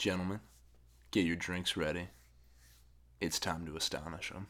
Gentlemen, get your drinks ready. It's time to astonish them.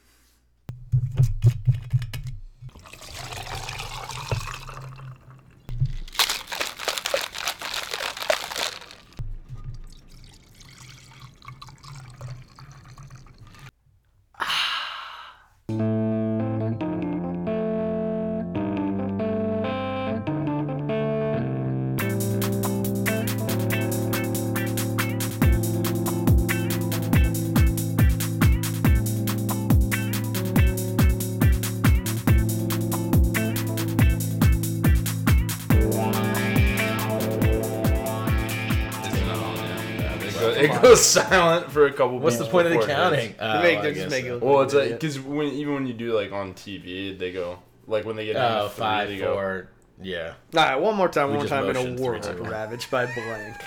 It silent for a couple. What's the point of the counting? hits. Oh, make- I just guess make so. it- Well, it's like because when even when you do like on TV, they go like when they get down Oh, to three, five, they go, four. Yeah. All right, one more time, We one more time in a world ravaged by blank.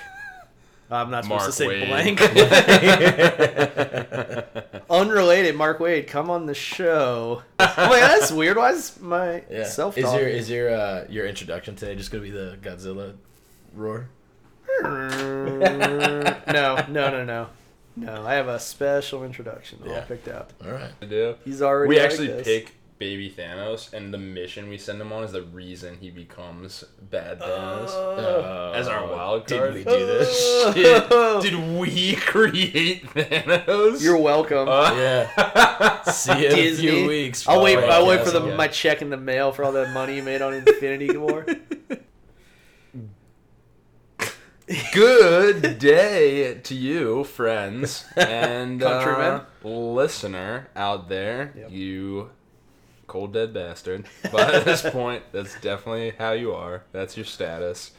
I'm not supposed Mark to say Waid. blank. Unrelated, Mark Waid, come on the show. Oh wait, that's weird. Why is my Yeah. self Is your is your uh, your introduction today just gonna be the Godzilla roar? No, no, no, no, no. I have a special introduction all Yeah. picked out. All right. to do. He's already. We like actually this. pick baby Thanos, and the mission we send him on is the reason he becomes bad Thanos Uh, as our wild card. Did we do this? Shit. Did we create Thanos? You're welcome. Uh, yeah. See you in a few weeks. I'll wait. for I'll wait for the, my check in the mail for all that money you made on Infinity War. Good day to you, friends and Countrymen. uh, listener out there. Yep. You cold dead bastard. But at this point, that's definitely how you are. That's your status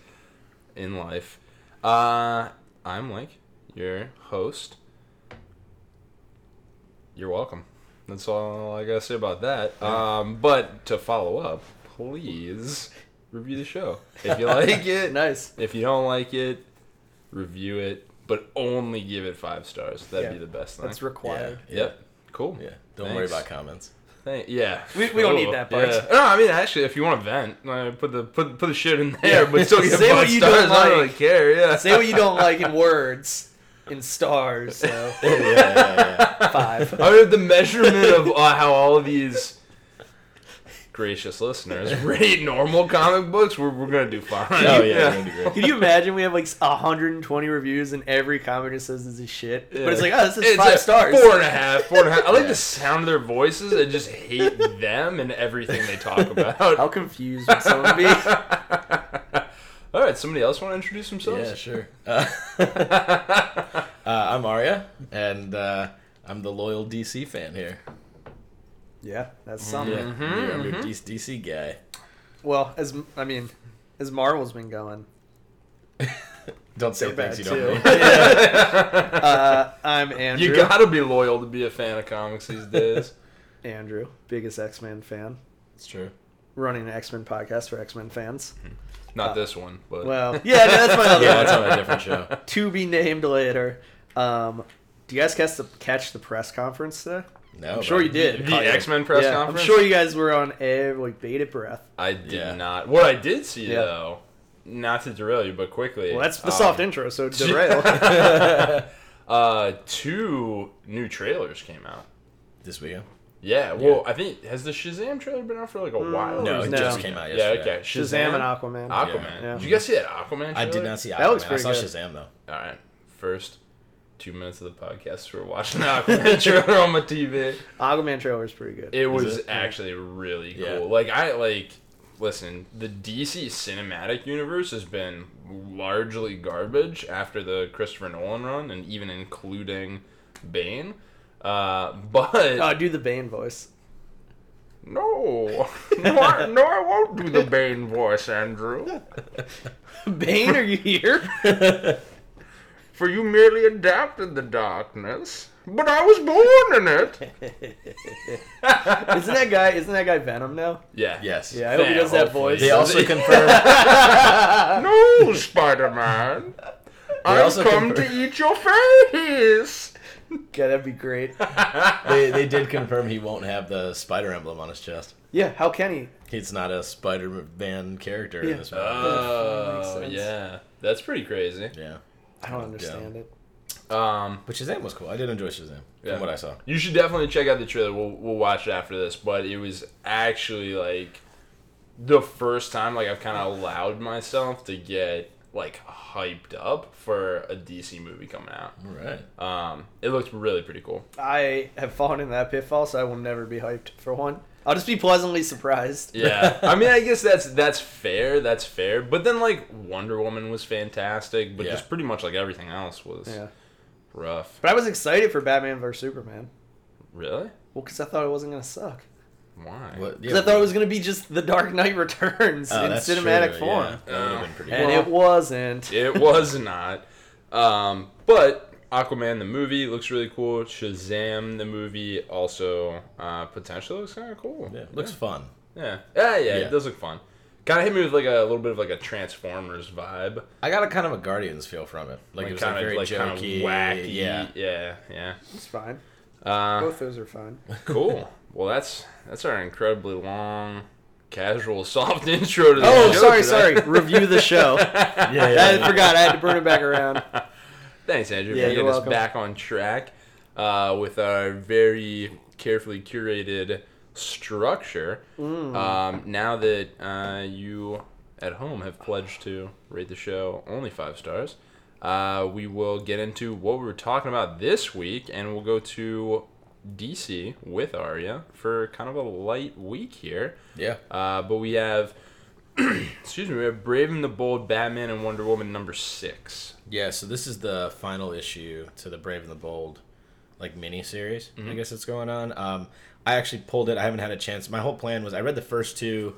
in life. Uh, I'm Mike, your host. You're welcome. That's all I gotta say about that. Um, but to follow up, please review the show if you like it. nice. If you don't like it, review it, but only give it five stars. That'd Yeah. be the best thing. That's required. Yeah. Yep. Cool. Yeah. Don't worry about comments. Thank- yeah. We- we don't need that part. Yeah. No, I mean actually, if you want to vent, uh, put the put put the shit in there, but still give Say five what you stars. don't like. I don't really care. Yeah. Say what you don't like in words, in stars. So yeah, yeah, yeah. five. I mean, the measurement of uh, how all of these gracious listeners rate normal comic books, we're, we're gonna do fine. Oh yeah, that'd be great. Can you imagine we have like 120 reviews and every comic just says this is shit? Yeah. But it's like, oh, this is It's five a stars. Four and a half. Four and a half. I like Yeah. the sound of their voices. I just hate them and everything they talk about. How confused would someone be? All right, somebody else want to introduce themselves? Yeah, sure. Uh, uh, I'm Arya, and uh, I'm the loyal DC fan here. Yeah, that's something. Yeah, Mhm, You're- I'm your. DC, DC guy. Well, as I mean, as Marvel's been going, Don't say They're things bad, you don't too. mean. uh, I'm Andrew. You gotta be loyal to be a fan of comics these days. Andrew, biggest X Men fan, It's true. running an X Men podcast for X Men fans. Not Uh, this one, but Well, yeah, no, that's my other Yeah, that's on a different show. to be named later. Um, do you guys catch the catch the press conference today? No, I'm sure you did. the X Men press yeah, conference. I'm sure you guys were on air like bated breath. I did Yeah. not. What I did see Yeah. though, not to derail you, but quickly. Well, that's the um, soft intro, so derail. uh, two new trailers came out. This weekend. Yeah, well, I think has the Shazam trailer been out for like a while? No, it No. just came out weekend? yesterday. Yeah, okay. Shazam and Aquaman. Aquaman. Yeah. Did you guys see that Aquaman? I did not see Aquaman. That looks I pretty saw good. Shazam though. All right, first two minutes of the podcast, we're watching the Aquaman trailer on my TV. Aquaman trailer is pretty good. It was it? actually really cool. Yeah. Like I like listen, the DC cinematic universe has been largely garbage after the Christopher Nolan run and even including Bane. Uh, but oh, do the Bane voice. no, no, I, no, I won't do the Bane voice, Andrew. Bane, are you here? For you merely adapted the darkness, but I was born in it. isn't that guy? Isn't that guy Venom now? Yeah. Yes. Yeah, I hope he does that voice. They also confirmed. No, Spider Man. I've come confirm- to eat your face. Yeah, that'd be great. they, they did confirm he won't have the spider emblem on his chest. Yeah, how can he? He's not a Spider-Man character Yeah. in this movie. Oh, Makes sense. yeah. That's pretty crazy. yeah. I don't understand it. Um, But Shazam was cool. I did enjoy Shazam Yeah. from what I saw. You should definitely check out the trailer. We'll we'll watch it after this. But it was actually like the first time like I've kind of allowed myself to get like hyped up for a DC movie coming out. All right. Um, it looked really pretty cool. I have fallen in that pitfall, so I will never be hyped for one. I'll just be pleasantly surprised. Yeah, I mean, I guess that's that's fair. That's fair. But then like Wonder Woman was fantastic, but Yeah. just pretty much like everything else was Yeah. rough. But I was excited for Batman vs Superman. Really? Well, because I thought it wasn't gonna suck. Why? What? Because I thought it was gonna be just The Dark Knight Returns Oh, in cinematic true, form, Yeah, that would have been pretty and cool. it wasn't. It was not. Um, but Aquaman the movie looks really cool. Shazam the movie also uh, potentially looks kind of cool. Yeah, looks fun. Yeah. Yeah, yeah, Yeah. it does look fun. Kind of hit me with like a little bit of like a Transformers vibe. I got a kind of a Guardians feel from it. Like, it was like kind of very like kind of jokey. wacky. Yeah. yeah, yeah. It's fine. Uh, Both those are fine. cool. Well, that's that's our incredibly long, casual, soft intro to the Oh, show sorry, today. sorry. Review the show. Yeah, yeah, I yeah. forgot. I had to burn it back around. Thanks, Andrew, Yeah, for you're getting us welcome. back on track uh, with our very carefully curated structure. Mm. Um, now that uh, you at home have pledged to rate the show only five stars, uh, we will get into what we were talking about this week, and we'll go to DC with Arya for kind of a light week here. Yeah. Uh, but we have, excuse me, we have Brave and the Bold, Batman and Wonder Woman number six. Yeah, so this is the final issue to the Brave and the Bold, like mini series. Mm-hmm. I guess it's going on. Um, I actually pulled it. I haven't had a chance. My whole plan was I read the first two,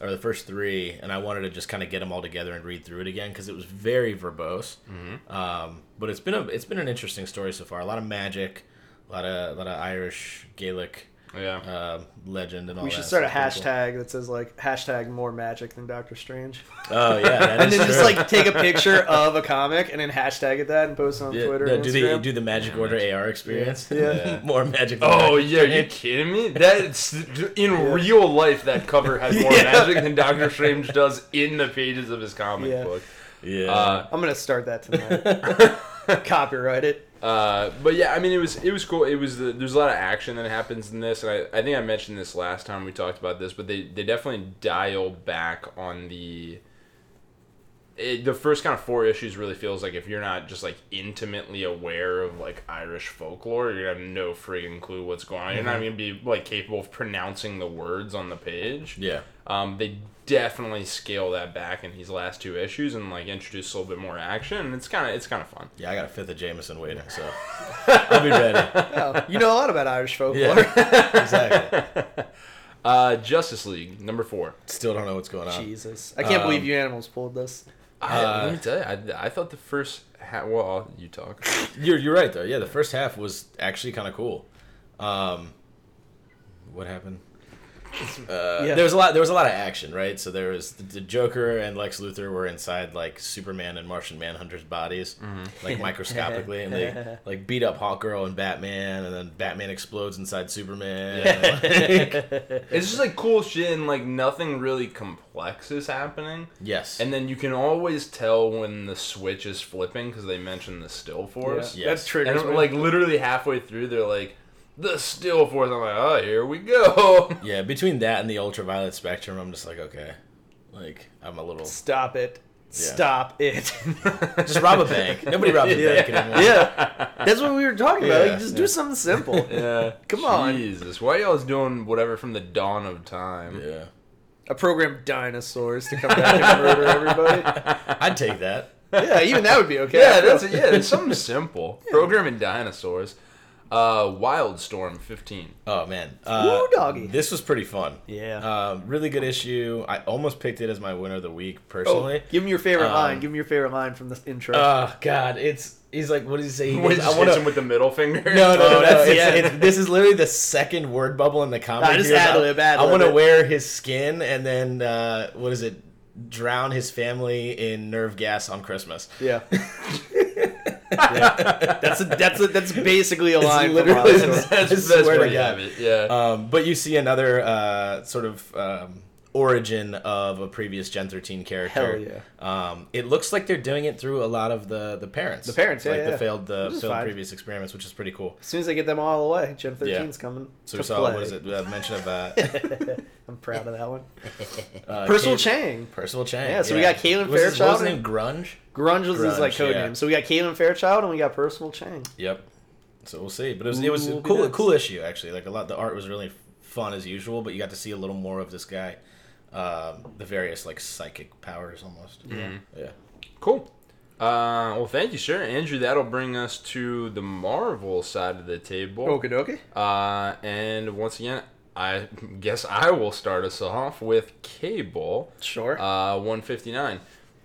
or the first three, and I wanted to just kind of get them all together and read through it again because it was very verbose. Mm-hmm. Um, but it's been a it's been an interesting story so far. A lot of magic, a lot of a lot of Irish Gaelic Yeah. uh, legend and all We that. should start a stuff. Pretty hashtag that says like hashtag more magic than Doctor Strange. Oh yeah, that and is then just like take a picture of a comic and then hashtag it that and post it on Yeah, Twitter. no, and do the do the Magic Yeah, Order Magic- AR experience. Yeah. more magic. than Oh Doctor yeah, are you kidding me? That's in real life. That cover has more Yeah. magic than Doctor Strange does in the pages of his comic Yeah. book. Yeah. Uh, I'm gonna start that tonight. Copyright it. Uh, but yeah, I mean, it was it was cool. It was the, there's a lot of action that happens in this, and I, I think I mentioned this last time we talked about this, but they they definitely dial back on the. It, the first kind of four issues really feels like if you're not just like intimately aware of like Irish folklore, you're gonna have no friggin' clue what's going on. You're not even gonna be like capable of pronouncing the words on the page. yeah. Um, they definitely scale that back in these last two issues and like introduce a little bit more action, and it's kind of it's kind of fun. Yeah, I got a fifth of Jameson waiting, so I'll be ready. Oh, you know a lot about Irish folklore. Yeah, exactly. Uh, Justice League number four. Still don't know what's going on. Jesus, I can't Um, believe you animals pulled this. I, Uh, let me tell you, I, I thought the first half. well, you talk. You're you're right though. Yeah, the first half was actually kind of cool. Um, what happened? Uh, Yeah. There was a lot. There was a lot of action, right? So there was the, the Joker and Lex Luthor were inside like Superman and Martian Manhunter's bodies, like microscopically, and they like beat up Hawkgirl and Batman, and then Batman explodes inside Superman. It's just like cool shit, and like nothing really complex is happening. yes, And then you can always tell when the switch is flipping because they mention the still force. Yeah. Yes. That triggers And me. like literally halfway through, they're like, the still force. I'm like, oh, here we go. yeah. Between that and the ultraviolet spectrum, I'm just like, okay, like I'm a little Stop it. Stop it. just rob a bank. Nobody robs a Yeah. bank anymore. yeah, that's what we were talking about. Yeah, Like, just yeah. do something simple. Yeah. Come on. Jesus. Why y'all is doing whatever from the dawn of time? Yeah. A program dinosaurs to come back and murder everybody. I'd take that. Yeah, even that would be okay. Yeah, I feel- that's yeah. It's something simple. Programming dinosaurs. Uh, Wildstorm 15. Oh man, uh, Woo, doggy. This was pretty fun. Yeah. Um, really good issue. I almost picked it as my winner of the week Oh, personally. give me your favorite Um, line. Give me your favorite line from the intro. Oh God, it's he's like, what does he say? He goes, I want him with the middle finger. No, no, no, Oh, no. that's- It's, yeah. it's, this is literally the second word bubble in the comic. Nah, just He goes, ad-lib, I, want to wear his skin and then uh, what is it? Drown his family in nerve gas on Christmas. yeah. yeah. That's a, that's a, that's basically a line. From literally- Wildstorm. that's, I that's swear where to you have it. Yeah. Um, but you see another uh, sort of um, origin of a previous Gen 13 character. Hell yeah. Um, it looks like they're doing it through a lot of the the parents. The parents, yeah, like yeah. the failed the failed fine. previous experiments, which is pretty cool. As soon as I get them all away, Gen 13's coming. So to we saw play. what is it? Uh, mention of uh, I'm proud of that one. uh, Percival Cade- Chang. Percival Chang. Yeah, so we got Caitlin Was his- what was his name? Grunge. Grunge was his like Grunge, code yeah. name. So we got Caitlin Fairchild and we got Percival Chang. Yep. So we'll see, but it was it was a Ooh, cool nuts. cool issue actually. Like a lot, the art was really fun as usual, but you got to see a little more of this guy, um, the various like psychic powers almost. Yeah. Yeah. Cool. Uh, well, thank you, sir. Andrew, that'll bring us to the Marvel side of the table. Okie dokie. Uh, and once again, I guess I will start us off with Cable. Sure. Uh, 159.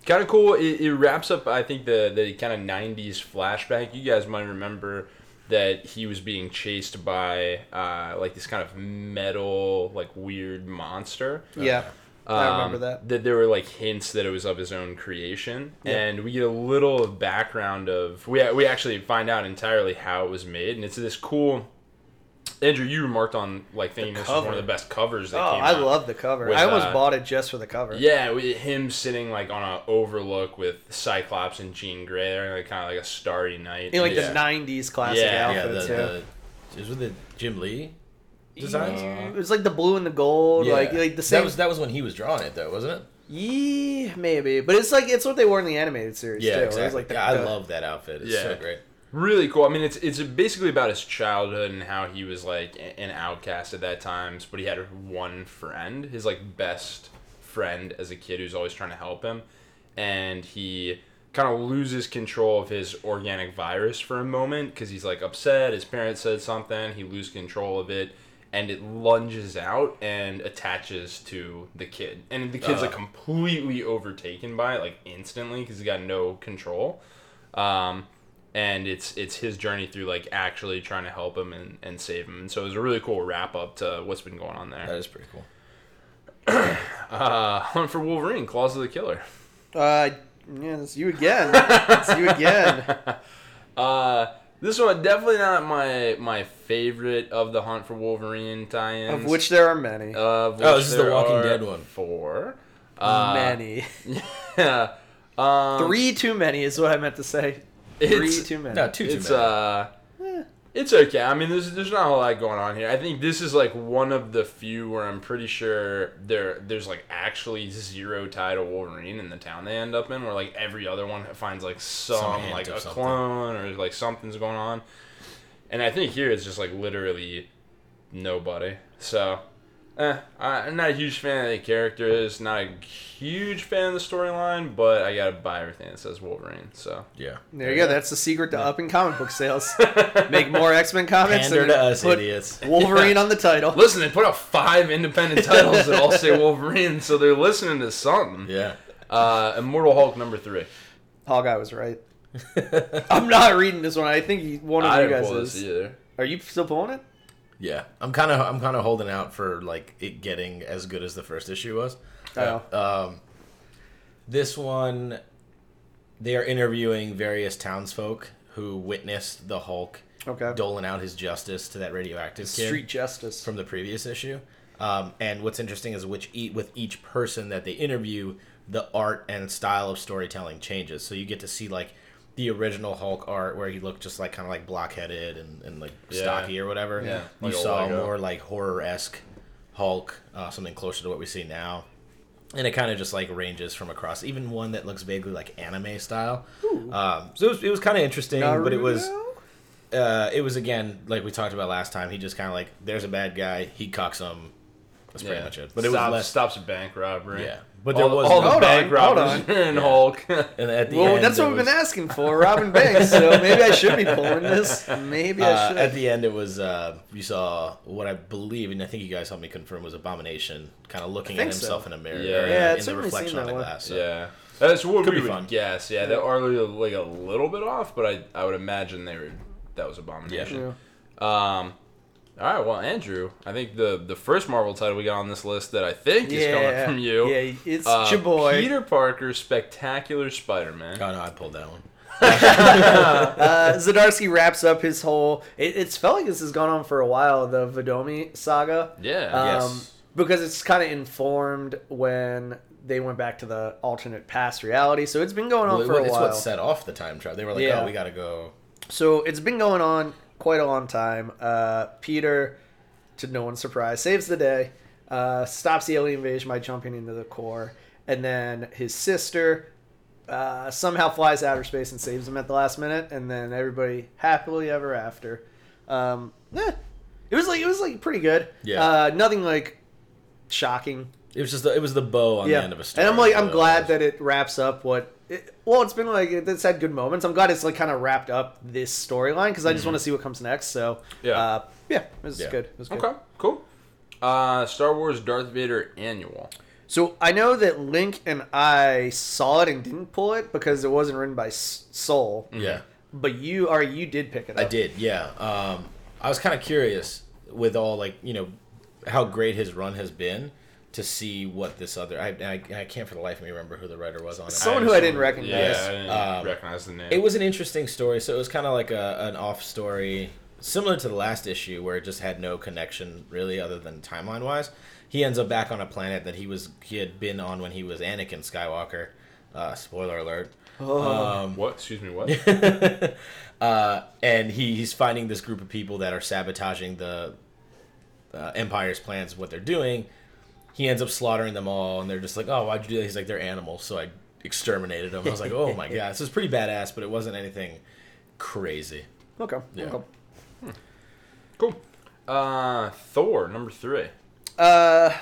Kind of cool. It, it wraps up, I think, the, the kind of 90s flashback. You guys might remember that he was being chased by, uh, like, this kind of metal, like, weird monster. yeah. I remember Um, that. That there were like hints that it was of his own creation, Yeah. and we get a little background of we we actually find out entirely how it was made, and it's this cool. Andrew, you remarked on like thinking this was one of the best covers that Oh, came I out. love the cover. with, I almost uh, bought it just for the cover. Yeah, with him sitting like on a overlook with Cyclops and Jean Grey, they're like kind of like a starry night. In like It's- the '90s classic Yeah, Yeah. outfits. The, Yeah. the, it was with the Jim Lee designs. It was like the blue and the gold, like like the same. That was that was when he was drawing it though, wasn't it? yeah, maybe, but it's like it's what they wore in the animated series. Yeah, too. It was exactly. like the- yeah, I the- love that outfit. It's Yeah. so great. Really cool. I mean, it's it's basically about his childhood and how he was like an outcast at that times, but he had one friend, his like best friend as a kid who's always trying to help him, and he kind of loses control of his organic virus for a moment because he's like upset. His parents said something. He loses control of it. And it lunges out and attaches to the kid, and the kid's like Uh. completely overtaken by it, like instantly, because he got no control. Um, and it's it's his journey through like actually trying to help him and, and save him and so it was a really cool wrap up to what's been going on there. That is pretty cool. uh hunt for wolverine claws of the killer Uh, yeah, it's you again. it's you again. uh this one definitely not my my favorite of the hunt for wolverine tie-ins Of which there are many. of Oh, which this is the Walking Dead one. four uh many. yeah um Three too many is what I meant to say. Three it's- too many. No, two too it's many. uh it's okay. I mean, there's there's not a lot going on here. I think this is like one of the few where I'm pretty sure there there's like actually zero tie to Wolverine in the town they end up in, where like every other one finds like some, Some like a something. clone or like something's going on. And I think here it's just like literally nobody. So, eh, I'm not a huge fan of the characters. Not a huge fan of the storyline, but I gotta buy everything that says Wolverine. So. yeah. There you go. That's the secret to up in comic book sales. Make more X Men comics Pander and to us, put idiots. Wolverine on the title. Listen, they put out five independent titles that all say Wolverine, so they're listening to something. Yeah. Uh, Immortal Hulk number three. Hawkeye was right. I'm not reading this one. I think one of I you didn't guys pull is. either. Are you still pulling it? Yeah. I'm kind of I'm kind of holding out for like it getting as good as the first issue was. Oh. Um, this one, they are interviewing various townsfolk who witnessed the Hulk Okay. doling out his justice to that radioactive kid Street Justice. from the previous issue. Um, and what's interesting is which e- with each person that they interview, the art and style of storytelling changes. So you get to see like the original Hulk art where he looked just like kind of like blockheaded and, and like Yeah. stocky or whatever. Yeah, You like a saw Lego. more like horror esque Hulk, uh, something closer to what we see now. And it kind of just like ranges from across, even one that looks vaguely like anime style. Um, so it was, it was kind of interesting, but it was uh, it was again like we talked about last time. He just kind of like there's a bad guy, he cucks him. That's pretty much it. But it stops, was less. stops a bank robbery. Yeah, but there all, was all no- the Hold bank on, hold robbers on. in Yeah. Hulk. And at the Well, end, that's what we've was- been asking for, Robin Banks. So maybe I should be pulling this. Maybe I Uh, should. at the end, it was uh, you saw what I believe, and I think you guys helped me confirm was Abomination, kind of looking at think so. himself in a mirror, Yeah. or, Yeah, I've in the reflection on that a one. glass. So. yeah. That's what Could we be would fun. guess. Yeah, they are like a little bit off, but I I would imagine they were that was Abomination. Yeah. Um, all right, well, Andrew, I think the the first Marvel title we got on this list that I think is coming from you. Yeah, it's uh, your boy. Peter Parker's Spectacular Spider-Man. Oh no, I pulled that one. uh, Zdarsky wraps up his whole. It, it's felt like this has gone on for a while. The Vidomi saga. Yeah. Um, yes. because it's kind of informed when they went back to the alternate past reality. So it's been going on Well, for a it's while. what set off the time travel. They were like, Yeah. "Oh, we gotta go." So it's been going on quite a long time. Uh, Peter, to no one's surprise, saves the day, uh, stops the alien invasion by jumping into the core, and then his sister uh, somehow flies outer space and saves him at the last minute, and then everybody happily ever after. Um, eh, it was like it was like pretty good. Yeah. Uh, nothing like shocking. It was just the, it was the bow on yeah. the end of a story. And I'm like I'm glad that it wraps up what. It, well, it's been like it's had good moments. I'm glad it's like kind of wrapped up this storyline because I just want to see what comes next. So Yeah. uh, yeah, it was Yeah. good. It was good. Okay, cool. Uh, Star Wars Darth Vader annual. So I know that Link and I saw it and didn't pull it because it wasn't written by S- Soule. Yeah, But you are you did pick it up. I did. Yeah, um, I was kind of curious with all like you know how great his run has been to see what this other. I I, I can't for the life of me remember who the writer was on it. Someone who I didn't recognize. Yeah, I didn't Um, recognize the name. It was an interesting story. So it was kind of like a, an off story, similar to the last issue, where it just had no connection really, other than timeline wise. He ends up back on a planet that he was he had been on when he was Anakin Skywalker. Uh, spoiler alert. Um, what? Excuse me. What? uh, and he, he's finding this group of people that are sabotaging the uh, Empire's plans, what they're doing. He ends up slaughtering them all, and they're just like, "Oh, why'd you do that?" He's like, "They're animals, so I exterminated them." I was like, "Oh my god, this is pretty badass," but it wasn't anything crazy. Okay. Yeah. okay. cool. Uh, Thor number three. Uh,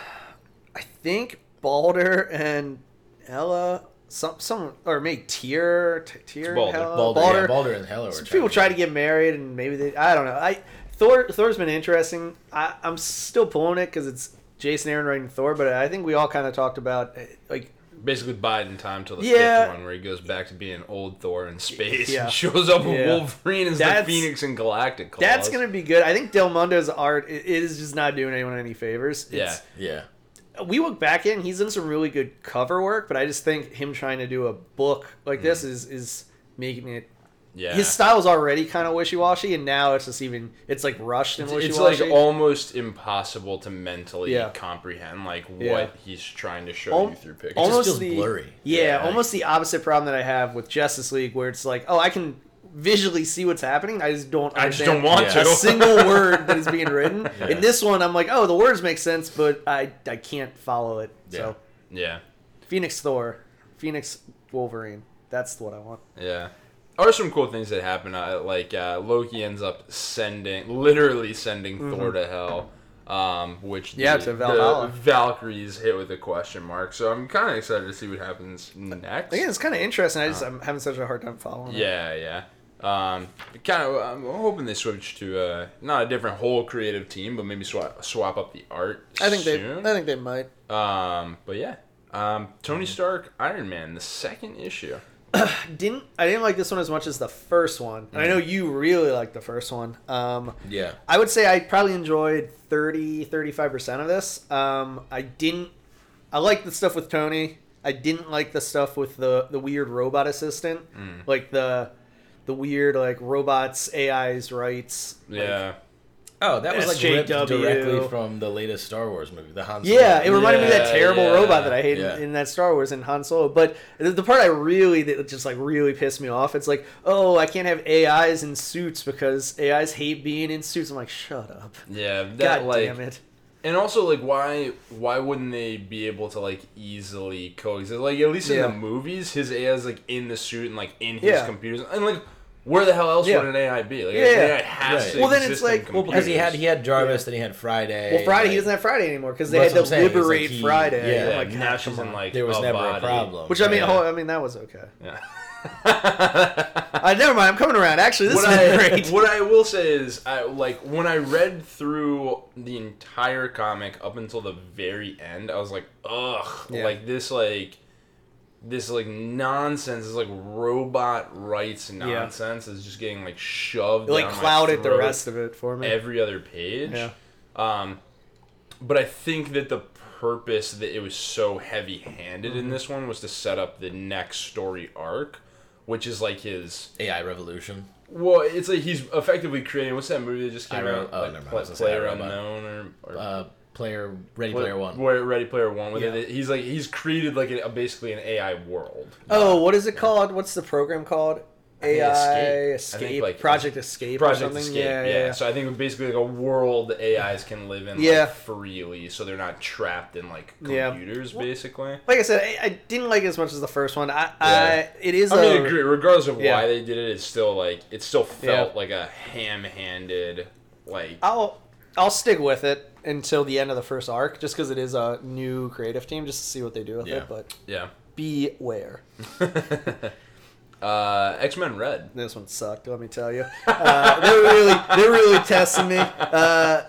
I think Balder and Hela, some some or maybe Tyr, T- Tyr, Balder. Hela? Balder, yeah, Balder and Hela Some trying people try to get married, and maybe they. I don't know. I Thor. Thor's been interesting. I, I'm still pulling it because it's Jason Aaron writing Thor, but I think we all kind of talked about eh, like Basically biding time till the Yeah. fifth one, where he goes back to being old Thor in space Yeah. and shows up with Yeah. Wolverine as That's- the Phoenix and Galactus. Claws. that's gonna be good. I think Del Mundo's art is just not doing anyone any favors. Yeah. It's, Yeah, we look back in, he's done some really good cover work, but I just think him trying to do a book like this is is making it. Yeah. His style's already kind of wishy washy, and now it's just even it's like rushed and wishy washy. it's like almost impossible to mentally Yeah. comprehend like what Yeah. he's trying to show Al- you through pictures. just almost feels the, blurry. Yeah, Yeah. almost the opposite problem that I have with Justice League, where it's like, oh, I can visually see what's happening. I just don't. I just don't want Yeah. a to. single word that is being written. Yeah. In this one, I'm like, oh, the words make sense, but I I can't follow it. So yeah. Phoenix Thor, Phoenix Wolverine. That's what I want. Yeah. Are some cool things that happen. Uh, like uh, Loki ends up sending, literally sending Thor to hell, um, which Mm-hmm. Yeah, the, to Valhalla. the Valkyries hit with a question mark. So I'm kind of excited to see what happens next. Again, it's kind of interesting. I just I'm having such a hard time following. it. Yeah, yeah. Um, kind of. I'm hoping they switch to uh, not a different whole creative team, but maybe swap swap up the art. I think soon. they. I think they might. Um, but yeah. Um, Tony Stark, Iron Man, the second issue. Didn't I didn't like this one as much as the first one. And I know you really liked the first one. Um, yeah. I would say I probably enjoyed 30 35% of this. Um, I didn't I liked the stuff with Tony. I didn't like the stuff with the the weird robot assistant. Like the the weird like robots AI's rights. Like, Yeah. Oh, that was like ripped SJW. directly from the latest Star Wars movie, the Han Solo. Yeah, it reminded me of that Yeah, terrible yeah, robot that I hated yeah. in that Star Wars and Han Solo. But the, the part I really that just like really pissed me off, it's like, oh, I can't have AIs in suits because AIs hate being in suits. I'm like, shut up. Yeah. That God like damn it. And also, like, why why wouldn't they be able to like easily coexist? Like, at least in Yeah. the movies, his AI is like in the suit and like in his Yeah. computers, and like, where the hell else Yeah. would an AI be? Like, Yeah. AI has Right. to Well, then it's exist in like- well, because he had he had Jarvis, then he had Friday. Well, Friday he doesn't have Friday anymore because they had what to I'm saying, it's like liberate he- Friday. yeah, I'm like, now "Ah, she's in like There was a never a problem. Which I mean, Yeah. oh, I mean that was okay. Yeah. Uh, never mind. I'm coming around. Actually, this what is I great. what I will say is, I like when I read through the entire comic up until the very end, I was like, ugh, Yeah. like this like this like nonsense, this like robot rights nonsense is just getting like shoved. It like down my clouded the rest of it for me. every other page. Yeah. Um, but I think that the purpose that it was so heavy handed Mm-hmm. in this one was to set up the next story arc, which is like his AI Revolution. well, it's like he's effectively creating. What's that movie that just came I Ro- out? oh, like, never mind, I Pla- was gonna say Player Unknown or, or Uh, Player Ready Player One. Where Ready Player One with Yeah. it. He's like he's created like a, basically an AI world. Oh, what is it called? What's the program called? AI Escape. Escape, like, Project Escape or Project something. Escape, yeah, yeah, yeah, yeah. So I think basically like a world AIs can live in Yeah. like, freely, so they're not trapped in like Yeah. computers, basically. Like I said, I, I didn't like it as much as the first one. I, I it is. I mean, agree. Regardless of Yeah. why they did it, it's still like it still felt Yeah. like a ham-handed like. I'll I'll stick with it until the end of the first arc, just because it is a new creative team, just to see what they do with Yeah. it. But Yeah. beware, uh, X Men Red. this one sucked. Let me tell you, uh, they're really they're really testing me. Uh,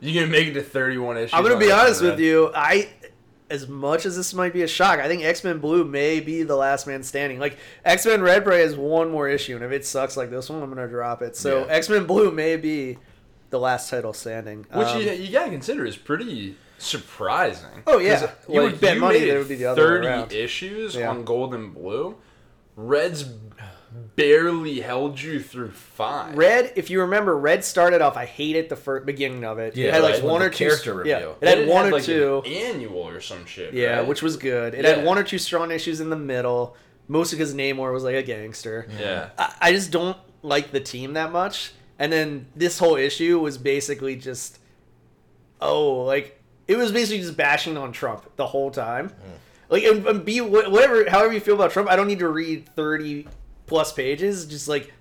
You gonna make it to thirty-one issues? I'm gonna be X-Men honest with you. I, as much as this might be a shock, I think X Men Blue may be the last man standing. Like X Men Red probably has one more issue, and if it sucks like this one, I'm gonna drop it. So Yeah. X Men Blue may be the last title standing. Which Um, you, you gotta consider is pretty surprising. Oh, yeah, You would bet money made that it it would be the other way Thirty around. issues Yeah. on Gold and Blue. Red's barely held you through five. Red, if you remember, Red started off. I hated the first beginning of it. Yeah, it had like right. one The or two character Yeah, reveal. it Then had one or like, two. an annual or some shit. Yeah, right? which was good. It Yeah. had one or two strong issues in the middle, Most mostly because Namor was like a gangster. yeah. I, I just don't like the team that much. And then this whole issue was basically just, oh, like it was basically just bashing on Trump the whole time. Mm. Like, and, and be whatever, however you feel about Trump, I don't need to read thirty plus pages, just like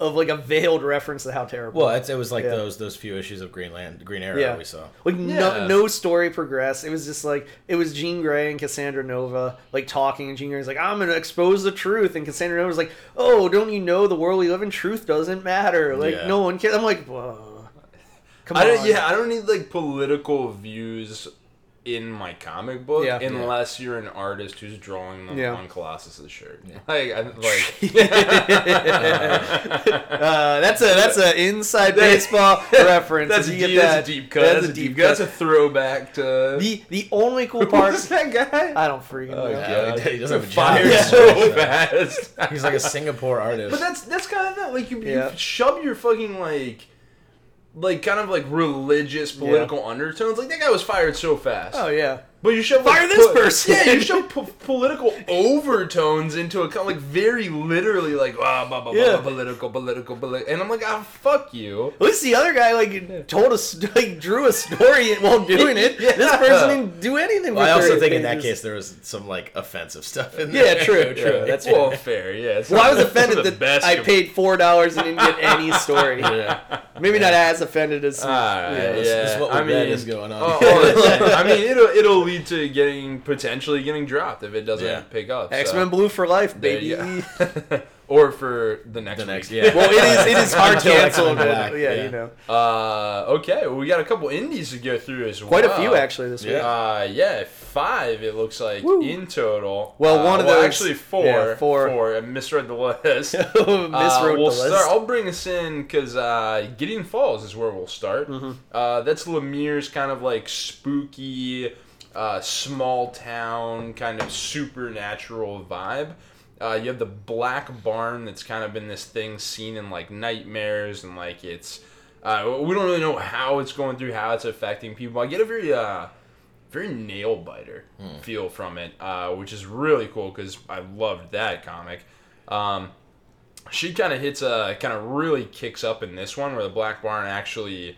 of like a veiled reference to how terrible. Well, it's, it was like Yeah. those those few issues of Greenland, Green Arrow Yeah. we saw. Like Yeah. no no story progressed. It was just like it was Jean Grey and Cassandra Nova like talking, and Jean Grey's like, "I'm gonna expose the truth," and Cassandra Nova's like, "Oh, don't you know the world we live in? Truth doesn't matter. Like Yeah. no one cares." I'm like, Whoa. come I on, don't. Yeah, I don't need like political views in my comic book Yeah. unless you're an artist who's drawing them Yeah. on Colossus's shirt. Like, I, like Uh, that's a that's a inside baseball reference. that's, If a, you deep, get that's that, a deep cut. That's, a deep cut. That's a throwback to the the only cool part. Who's that guy? I don't freaking know. Oh, Yeah, God. he doesn't have a Fired job. so fast. He's like a Singapore artist. But that's that's kind of that. Like you, Yeah. you shove your fucking like, like kind of like religious political undertones. Like that guy was fired so fast. Oh yeah. But you shove Fire like, this po- person! Yeah, you shove po- political overtones into a kind like very literally like ah blah, blah, blah, Yeah. blah, political political political, and I'm like ah fuck you. At least the other guy like told us like drew a story while doing it. Yeah. This person didn't do anything. Well, for I also 30 think in that case there was some like offensive stuff in there. Yeah, true, true. Yeah, That's well fair. Yeah. Well, I was offended that best I paid four dollars and didn't get any story. Yeah. Maybe not as offended as. All right, yeah, yeah, this- this is what I we read mean, is going on. oh, oh, I mean, it'll it'll lead to getting potentially getting dropped if it doesn't Yeah. pick up. X Men Blue for life, there baby. you go. or for the next The next, week. yeah. well, it is it is hard Until canceled. X-Men but- Black, yeah, yeah. you know, Uh, okay, well, we got a couple indies to go through as well. quite a few actually this week. Yeah. Uh, yeah, five. It looks like Woo. in total. Well, Uh, one of well, those- actually four. yeah, four. Four. I misread the list. Miswrote Uh, we'll the list. start. I'll bring us in because uh, Gideon Falls is where we'll start. Mm-hmm. Uh, that's Lemire's kind of like spooky, uh, small town kind of supernatural vibe. Uh, you have the Black Barn that's kind of been this thing seen in like nightmares and like it's. Uh, we don't really know how it's going through, how it's affecting people. I get a very uh, very nail biter feel from it, uh, which is really cool because I loved that comic. Um, she kind of hits a kind of really kicks up in this one where the Black Barn actually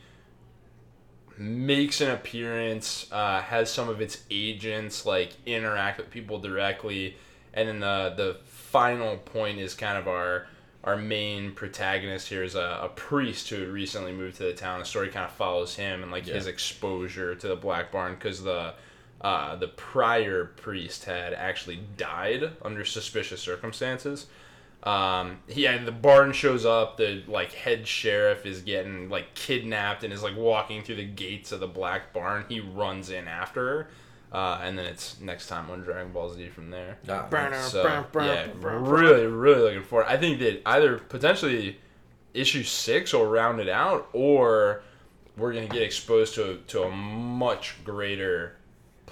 makes an appearance, uh, has some of its agents like interact with people directly, and then the the final point is kind of our our main protagonist here is a, a priest who had recently moved to the town. The story kind of follows him and like Yeah. his exposure to the Black Barn because the uh, the prior priest had actually died under suspicious circumstances. Um, yeah, the barn shows up. The like head sheriff is getting like kidnapped and is like walking through the gates of the Black Barn. He runs in after her, uh, and then it's next time on Dragon Ball Z from there. Burner, So burn, burn, yeah, burn, burn. really, really looking forward. I think that either potentially issue six will round it out, or we're gonna get exposed to to a much greater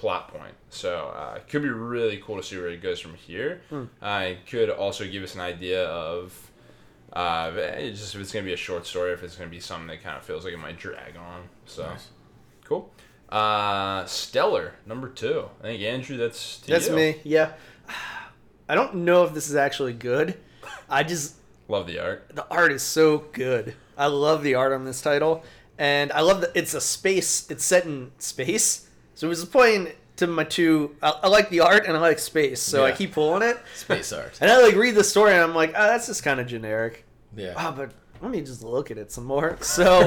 plot point. So uh, it could be really cool to see where it goes from here. Hmm. Uh, it could also give us an idea of uh, it just if it's gonna be a short story, if it's gonna be something that kind of feels like it might drag on. So Nice. cool. Uh, Stellar number two. I think Andrew, that's to That's you. me. Yeah. I don't know if this is actually good. I just Love the art. the art is so good. I love the art on this title, and I love that it's a space. It's set in space, so it was playing to my two. I, I like the art and I like space, so I keep pulling it. Space art. And I like read the story, and I'm like, oh, that's just kind of generic. Yeah. Ah, but let me just look at it some more. So,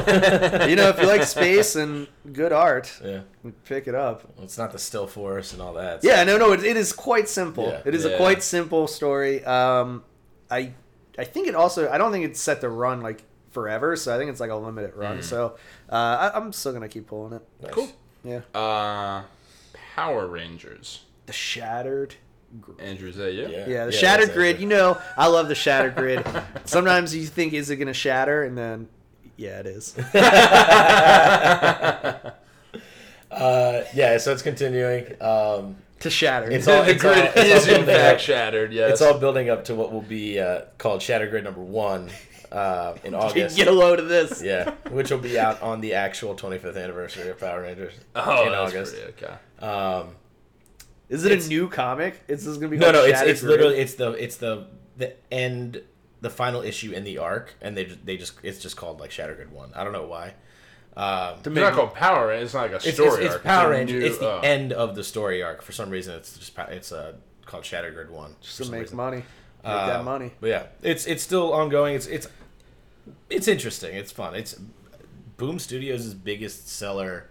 you know, if you like space and good art, Yeah. pick it up. Well, it's not the still force and all that. Yeah, no, no, it, it is quite simple. Yeah. It is a Yeah. quite simple story. Um, I, I think it also. I don't think it's set to run like forever, so I think it's like a limited run. So, uh, I, I'm still gonna keep pulling it. Nice. Cool. Yeah. Uh, Power Rangers. The shattered. Andrew, is that you? Yeah. Yeah, the Yeah, shattered grid. it. You know, I love the shattered grid. Sometimes you think, is it gonna shatter, and then, yeah, it is. Uh, yeah. So it's continuing. Um, to shatter. It's all- the it's all- grid it's all is in building fact up. shattered. Yes. It's all building up to what will be uh, called Shatter Grid number one uh, in August. Get a load of this. yeah, which will be out on the actual 25th anniversary of Power Rangers oh, in that's August. pretty okay. Um, Is it a new comic? Is this gonna be no, called no, it's it's literally it's the it's the the end, the final issue in the arc, and they they just it's just called like Shatter Grid one. I don't know why. Um, It's not called Power Rangers. It's not like a story it's, it's arc. Power a Rangers. new- It's the oh. end of the story arc. For some reason, it's just it's uh, called Shatter Grid one. just to make reason. money. Make Uh, that money. But yeah, it's it's still ongoing. It's it's it's interesting. It's fun. It's Boom Studios' biggest seller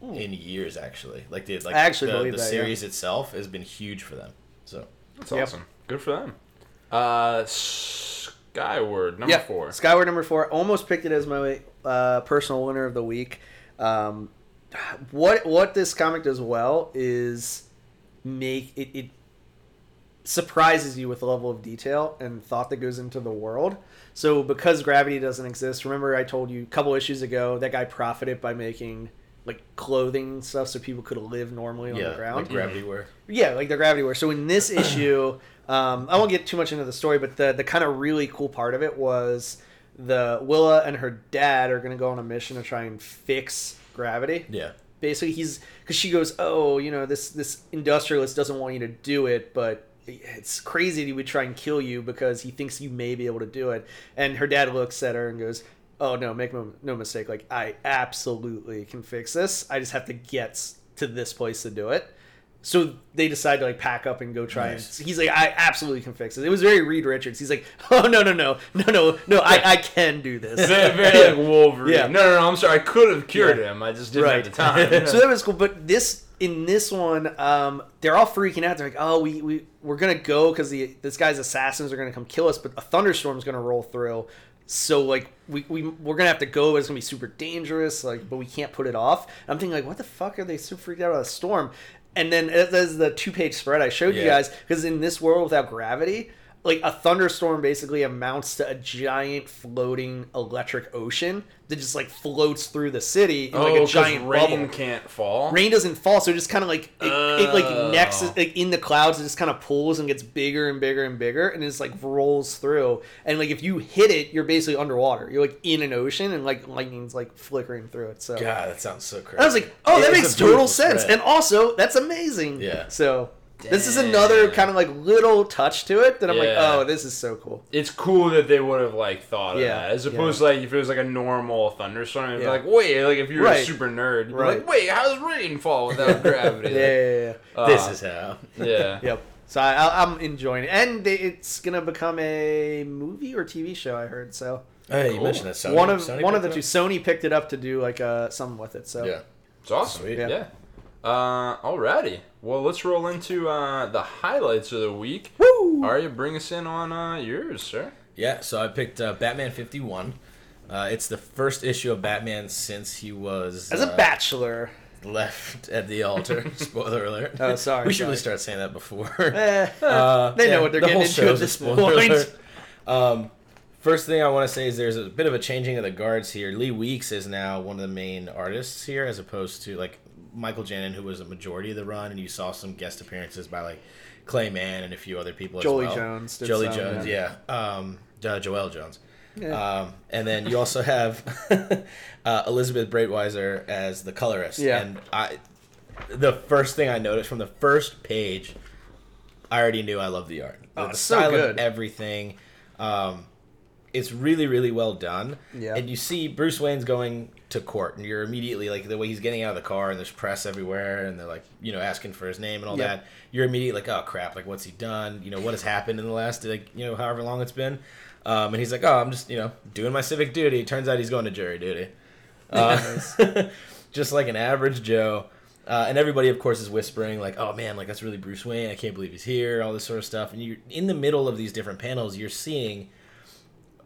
in years, actually. Like the like I actually the, believe the that, yeah. series itself has been huge for them. So That's Yep. awesome. Good for them. Uh, Skyward number yeah, four. Skyward number four. Almost picked it as my uh, personal winner of the week. Um, what what this comic does well is make it, it surprises you with the level of detail and thought that goes into the world. So because gravity doesn't exist, remember I told you a couple issues ago that guy profited by making like clothing and stuff so people could live normally on yeah, the ground. like Gravity Wear. Yeah, like the gravity wear. So in this issue, um, I won't get too much into the story, but the the kind of really cool part of it was the Willa and her dad are going to go on a mission to try and fix gravity. Yeah, Basically, he's because she goes, oh, you know, this this industrialist doesn't want you to do it, but it's crazy that he would try and kill you because he thinks you may be able to do it. And her dad looks at her and goes, oh no, make no, no mistake, like I absolutely can fix this. I just have to get to this place to do it. So they decide to like pack up and go try Nice. and he's like, I absolutely can fix it. It was very Reed Richards. He's like, Oh no no no no no no I, I can do this. Very, very like Wolverine. Yeah. No, no, no. I'm sorry. I could have cured Yeah. him. I just didn't Right. have the time. so that was cool. But this in this one, um, they're all freaking out. They're like, "Oh, we we we're gonna go because the this guy's assassins are gonna come kill us, but a thunderstorm's gonna roll through. So like we we we're gonna have to go. It's gonna be super dangerous. Like, but we can't put it off. I'm thinking like, what the fuck are they so freaked out about a storm? And then uh, as, as the two page spread I showed you guys, because in this world without gravity. Like a thunderstorm basically amounts to a giant floating electric ocean that just like floats through the city in oh, like a oh, 'cause giant rain bubble can't fall. rain doesn't fall, so it just kind of like it, it like Oh. next like in the clouds, it just kind of pulls and gets bigger and bigger and bigger, and it's like rolls through. And like if you hit it, you're basically underwater. You're like in an ocean, and like lightning's like flickering through it. So God, that sounds so crazy. I was like, oh, It that makes total sense, spread. and also that's amazing. Yeah. So. This is another kind of like little touch to it that I'm like, oh, this is so cool. it's cool that they would have like thought of Yeah, that, as opposed to like if it was like a normal thunderstorm. It'd be Yeah. like, wait, like if you're Right. a super nerd, you're Right. like, wait, how does rain fall without gravity? Yeah, yeah, yeah. Uh, this is how. yeah. Yep. So I, I- I'm enjoying it, and they, it's gonna become a movie or TV show. I heard so. Hey, you mentioned that Sony. one of Sony one of the two. Sony picked it up to do like uh something with it. So? Yeah. It's awesome. Sweet. Yeah. Yeah. Uh, alrighty. Well, let's roll into uh, the highlights of the week. Woo! Arya, bring us in on uh, yours, sir. Yeah, so I picked uh, Batman 51. Uh, it's the first issue of Batman since he was As a uh, bachelor, left at the altar. Spoiler alert. Oh, sorry, We should really sorry. start saying that before. eh, Uh, They know what they're the getting whole into show's at a this spoiler point. alert. Um, first thing I want to say is there's a bit of a changing of the guards here. Lee Weeks is now one of the main artists here, as opposed to like Michael Janin, who was a majority of the run, and you saw some guest appearances by like Clay Mann and a few other people Jolie as well. Jones Jolie Jones, yeah. yeah. Um, uh, Joel Jones. Yeah. Um, and then you also have uh, Elizabeth Breitweiser as the colorist. Yeah. And I, the first thing I noticed from the first page, I already knew I loved the art. The, Oh, the so style good. of everything. Um, it's really, really well done. Yeah. And you see Bruce Wayne's going to court, and you're immediately like the way he's getting out of the car, and there's press everywhere, and they're like, you know, asking for his name and all Yeah. that. You're immediately like, oh crap, like what's he done? You know, what has happened in the last like you know however long it's been. Um, and he's like, oh, I'm just you know doing my civic duty. Turns out he's going to jury duty. Uh, just like an average Joe. Uh, and everybody, of course, is whispering like, "Oh man, like that's really Bruce Wayne. I can't believe he's here." All this sort of stuff. And you're in the middle of these different panels, you're seeing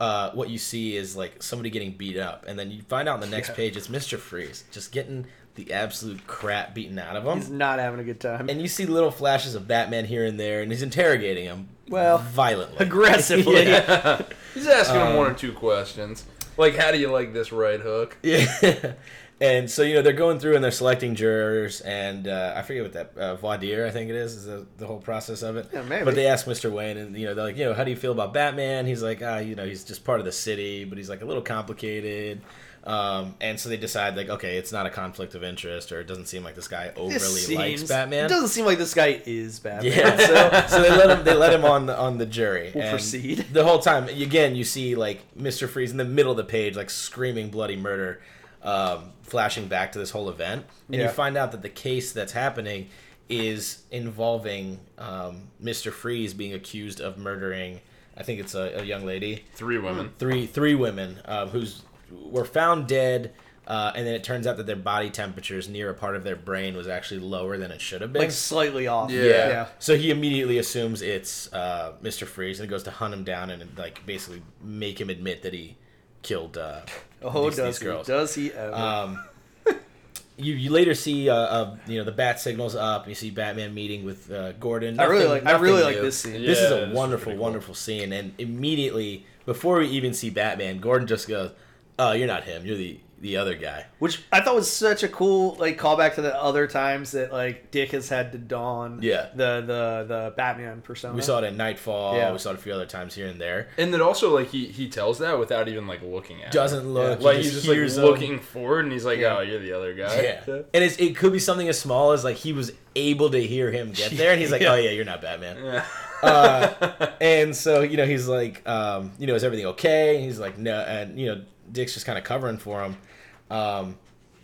uh, what you see is like somebody getting beat up, and then you find out on the next Yeah. page it's Mister Freeze just getting the absolute crap beaten out of him. He's not having a good time. and you see little flashes of Batman here and there, and he's interrogating him. Well, violently, aggressively. Yeah. He's asking him Um, one or two questions. Like, how do you like this right hook? Yeah. And so you know they're going through and they're selecting jurors, and uh, I forget what that uh, voir dire I think it is is the, the whole process of it. Yeah, maybe. But they ask Mr. Wayne, and you know they're like, you know, how do you feel about Batman? He's like, ah, you know, he's just part of the city, but he's like a little complicated. Um, and so they decide like, okay, it's not a conflict of interest, or it doesn't seem like this guy overly This likes Batman. It doesn't seem like this guy is Batman. Yeah, so, so they let him they let him on the on the jury. We'll and proceed. The whole time, again, you see like Mister Freeze in the middle of the page, like screaming bloody murder, um, flashing back to this whole event, and Yeah. you find out that the case that's happening is involving um, Mister Freeze being accused of murdering. I think it's a, a young lady, Three women. three three women uh, who's were found dead. Uh, and then it turns out that their body temperatures near a part of their brain was actually lower than it should have been. like slightly off. Yeah. yeah. So he immediately assumes it's uh, Mr. Freeze and goes to hunt him down and like basically make him admit that he killed uh, Oh, these, does these he? girls. Does he ever? Um, you you later see uh, uh, you know the bat signals up. You see Batman meeting with uh, Gordon. I really like. I really nothing like this scene. This is a this is wonderful, cool. wonderful scene. And immediately before we even see Batman, Gordon just goes, "Oh, you're not him. You're the the other guy." Which I thought was such a cool like callback to the other times that like Dick has had to don Yeah. the the the Batman persona. We saw it in Knightfall. Yeah. We saw it a few other times here and there. And then also, like, he, he tells that without even, like, looking at Doesn't him. look. Like, he he's just, like, hears him. looking forward, and he's like, Yeah. oh, you're the other guy. Yeah. And it's, it could be something as small as like he was able to hear him get there, and he's like, Yeah. "Oh yeah, you're not Batman." Yeah. Uh, and so you know he's like, um, "You know, is everything okay?" And he's like, "No," and you know Dick's just kind of covering for him. Um,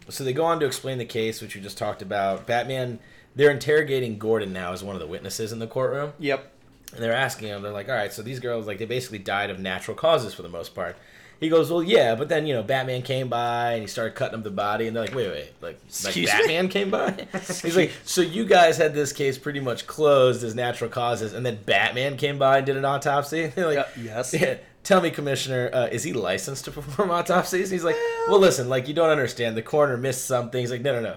so they go on to explain the case, which we just talked about. Batman, they're interrogating Gordon now as one of the witnesses in the courtroom. Yep. And they're asking him, they're like, all right, so these girls, like, they basically died of natural causes for the most part. He goes, well, yeah, but then, you know, Batman came by and he started cutting up the body. And they're like, wait, wait, like, like Excuse me? Batman came by? He's like, so you guys had this case pretty much closed as natural causes, and then Batman came by and did an autopsy? They're like, Yeah, yes. yeah, tell me, Commissioner, uh, is he licensed to perform autopsies? He's like, well, listen, like, you don't understand. The coroner missed something. He's like, no, no, no.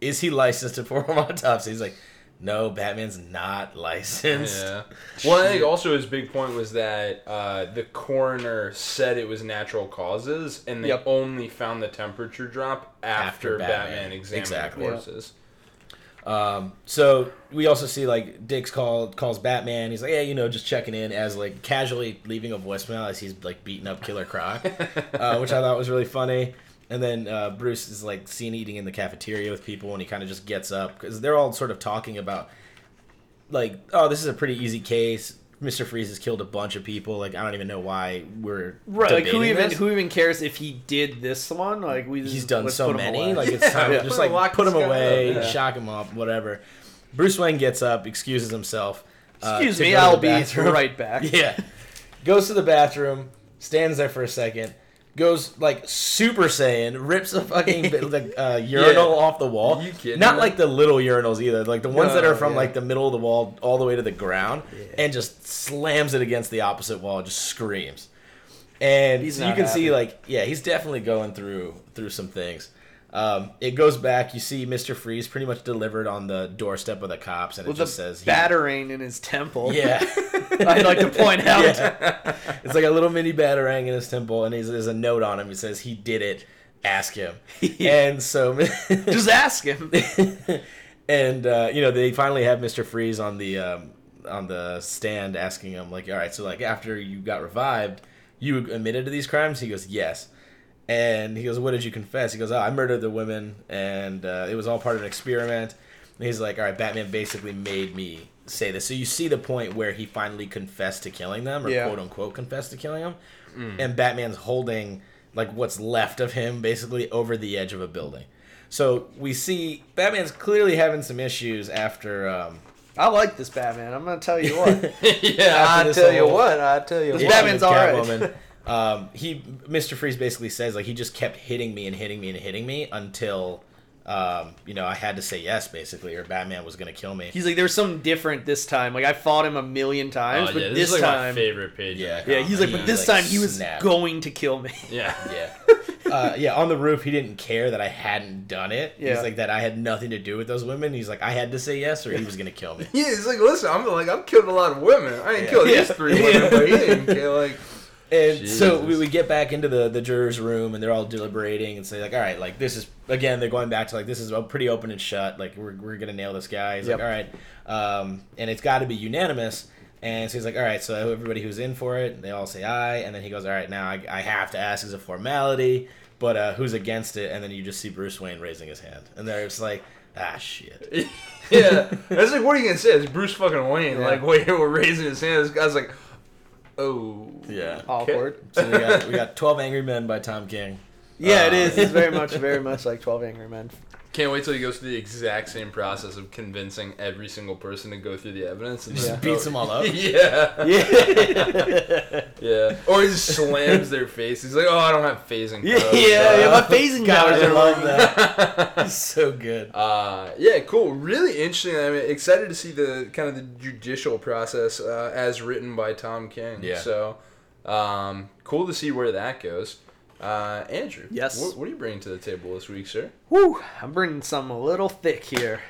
Is he licensed to perform autopsies? He's like, no, Batman's not licensed. Yeah. Well, I think also his big point was that uh, the coroner said it was natural causes, and they Yep. only found the temperature drop after, After Batman, Batman. examined Exactly. the corpses. Um, so we also see like Dick's called calls Batman. He's like, yeah, you know, just checking in as like casually leaving a voicemail as he's like beating up Killer Croc, uh, which I thought was really funny. And then uh, Bruce is like seen eating in the cafeteria with people, and he kind of just gets up because they're all sort of talking about like, oh, this is a pretty easy case. Mister Freeze has killed a bunch of people. Like, I don't even know why we're Right. Like who even this. who even cares if he did this one? Like we. Just, He's done so many. Like it's time Yeah. just Put him- like lock put him away, up. Yeah. shock him up, whatever. Bruce Wayne gets up, excuses himself. uh, Excuse to me, I'll be right back. Yeah, goes to the bathroom, stands there for a second, goes like Super Saiyan, rips a fucking uh, urinal Yeah. off the wall. You kidding Not me? like the little urinals either, like the ones that are from yeah. like the middle of the wall all the way to the ground, and just slams it against the opposite wall, just screams. And so you can see like yeah, he's definitely going through through some things. Um, it goes back. You see Mister Freeze pretty much delivered on the doorstep of the cops, and With it just says he- battering in his temple. Yeah, I'd like to point out. Yeah. It's like a little mini batarang in his temple, and he's, there's a note on him. It says he did it. Ask him. And so, Just ask him. and uh, you know they finally have Mister Freeze on the um, on the stand asking him like, all right, so like after you got revived, you admitted to these crimes? He goes, yes. And he goes, what did you confess? He goes, oh, I murdered the women, and uh, it was all part of an experiment. And he's like, all right, Batman basically made me say this. So you see the point where he finally confessed to killing them, or Yeah. quote unquote confessed to killing them, and Batman's holding like what's left of him basically over the edge of a building. So we see Batman's clearly having some issues after. Um, I like this Batman. I'm gonna tell you what. yeah, I this tell you what, I tell you This what. Batman's alright. Catwoman, um, he Mr. Freeze basically says like he just kept hitting me and hitting me and hitting me until um, you know I had to say yes basically or Batman was gonna kill me. He's like, there's something different this time. Like I fought him a million times, but yeah, this, this, is like my time, favorite page. Yeah. yeah, he's like, but this like, time he was snapped. going to kill me. yeah. yeah. Uh, yeah, on the roof, he didn't care that I hadn't done it. Yeah. He's like that I had nothing to do with those women. He's like I had to say yes, or he was gonna kill me. Yeah, he's like, listen, I'm like, I'm killing a lot of women. I ain't Yeah. killed these three women, but he didn't kill like. And so we, we get back into the, the jurors' room and they're all deliberating and say like, all right, like this is again they're going back to like this is pretty open and shut. Like we're, we're gonna nail this guy. He's Yep. like, all right, um, and it's got to be unanimous. And so he's like, all right, so everybody who's in for it, they all say aye. And then he goes, all right, now I, I have to ask as a formality, but uh, who's against it? And then you just see Bruce Wayne raising his hand, and they're just like, ah, shit. yeah, that's like, what are you gonna say? It's Bruce fucking Wayne. Yeah. Like, wait, we're raising his hand. This guy's like, oh, Yeah. Awkward. So we got we got Twelve Angry Men by Tom King. Yeah, it Uh, is. It's very much, very much like Twelve Angry Men. Can't wait till he goes through the exact same process of convincing every single person to go through the evidence and Just beats them all up. yeah, Yeah, yeah. Or he just slams their face. He's like, "Oh, I don't have phasing." yeah, powers." yeah, yeah. My Uh, phasing powers I are love like that. So good. Uh, yeah, cool. Really interesting. I mean, excited to see the kind of the judicial process uh, as written by Tom King. Yeah. So, um, cool to see where that goes. Uh, Andrew. Yes. What, what are you bringing to the table this week, sir? Whew, I'm bringing something a little thick here.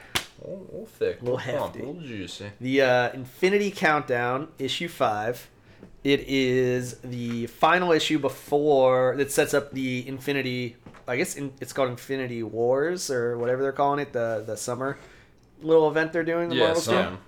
A little, little thick, a Little little, hefty. a little juicy. The uh, Infinity Countdown, issue five. It is the final issue before that sets up the Infinity. I guess in, it's called Infinity Wars or whatever they're calling it. The the summer little event they're doing. The Yeah, Marvel some.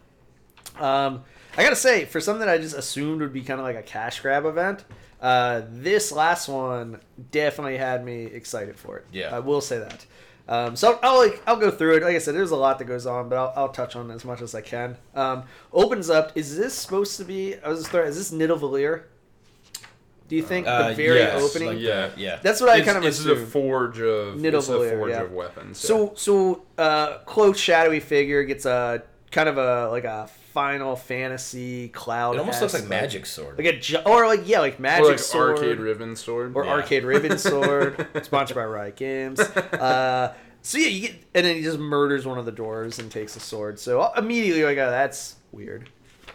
Um, I gotta say, for something that I just assumed would be kind of like a cash grab event, uh, this last one definitely had me excited for it. Yeah. I will say that. Um, so I'll, I'll like I'll go through it. Like I said, there's a lot that goes on, but I'll, I'll touch on as much as I can. Um, opens up. Is this supposed to be? I was just throwing. Is this Nidavellir? Do you think Uh, the very yes, opening? like Yeah. yeah. That's what I kind of it's the a forge of it's the Nidavellir, forge yeah. of weapons. So so uh cloaked shadowy figure gets a kind of a like a Final Fantasy cloud. It almost looks like Magic Sword. Like a gi- or like yeah like or magic like sword arcade ribbon sword. or Yeah. arcade ribbon sword sponsored by Riot Games. Uh, so yeah, you get and then he just murders one of the doors and takes the sword. So immediately I go that's weird.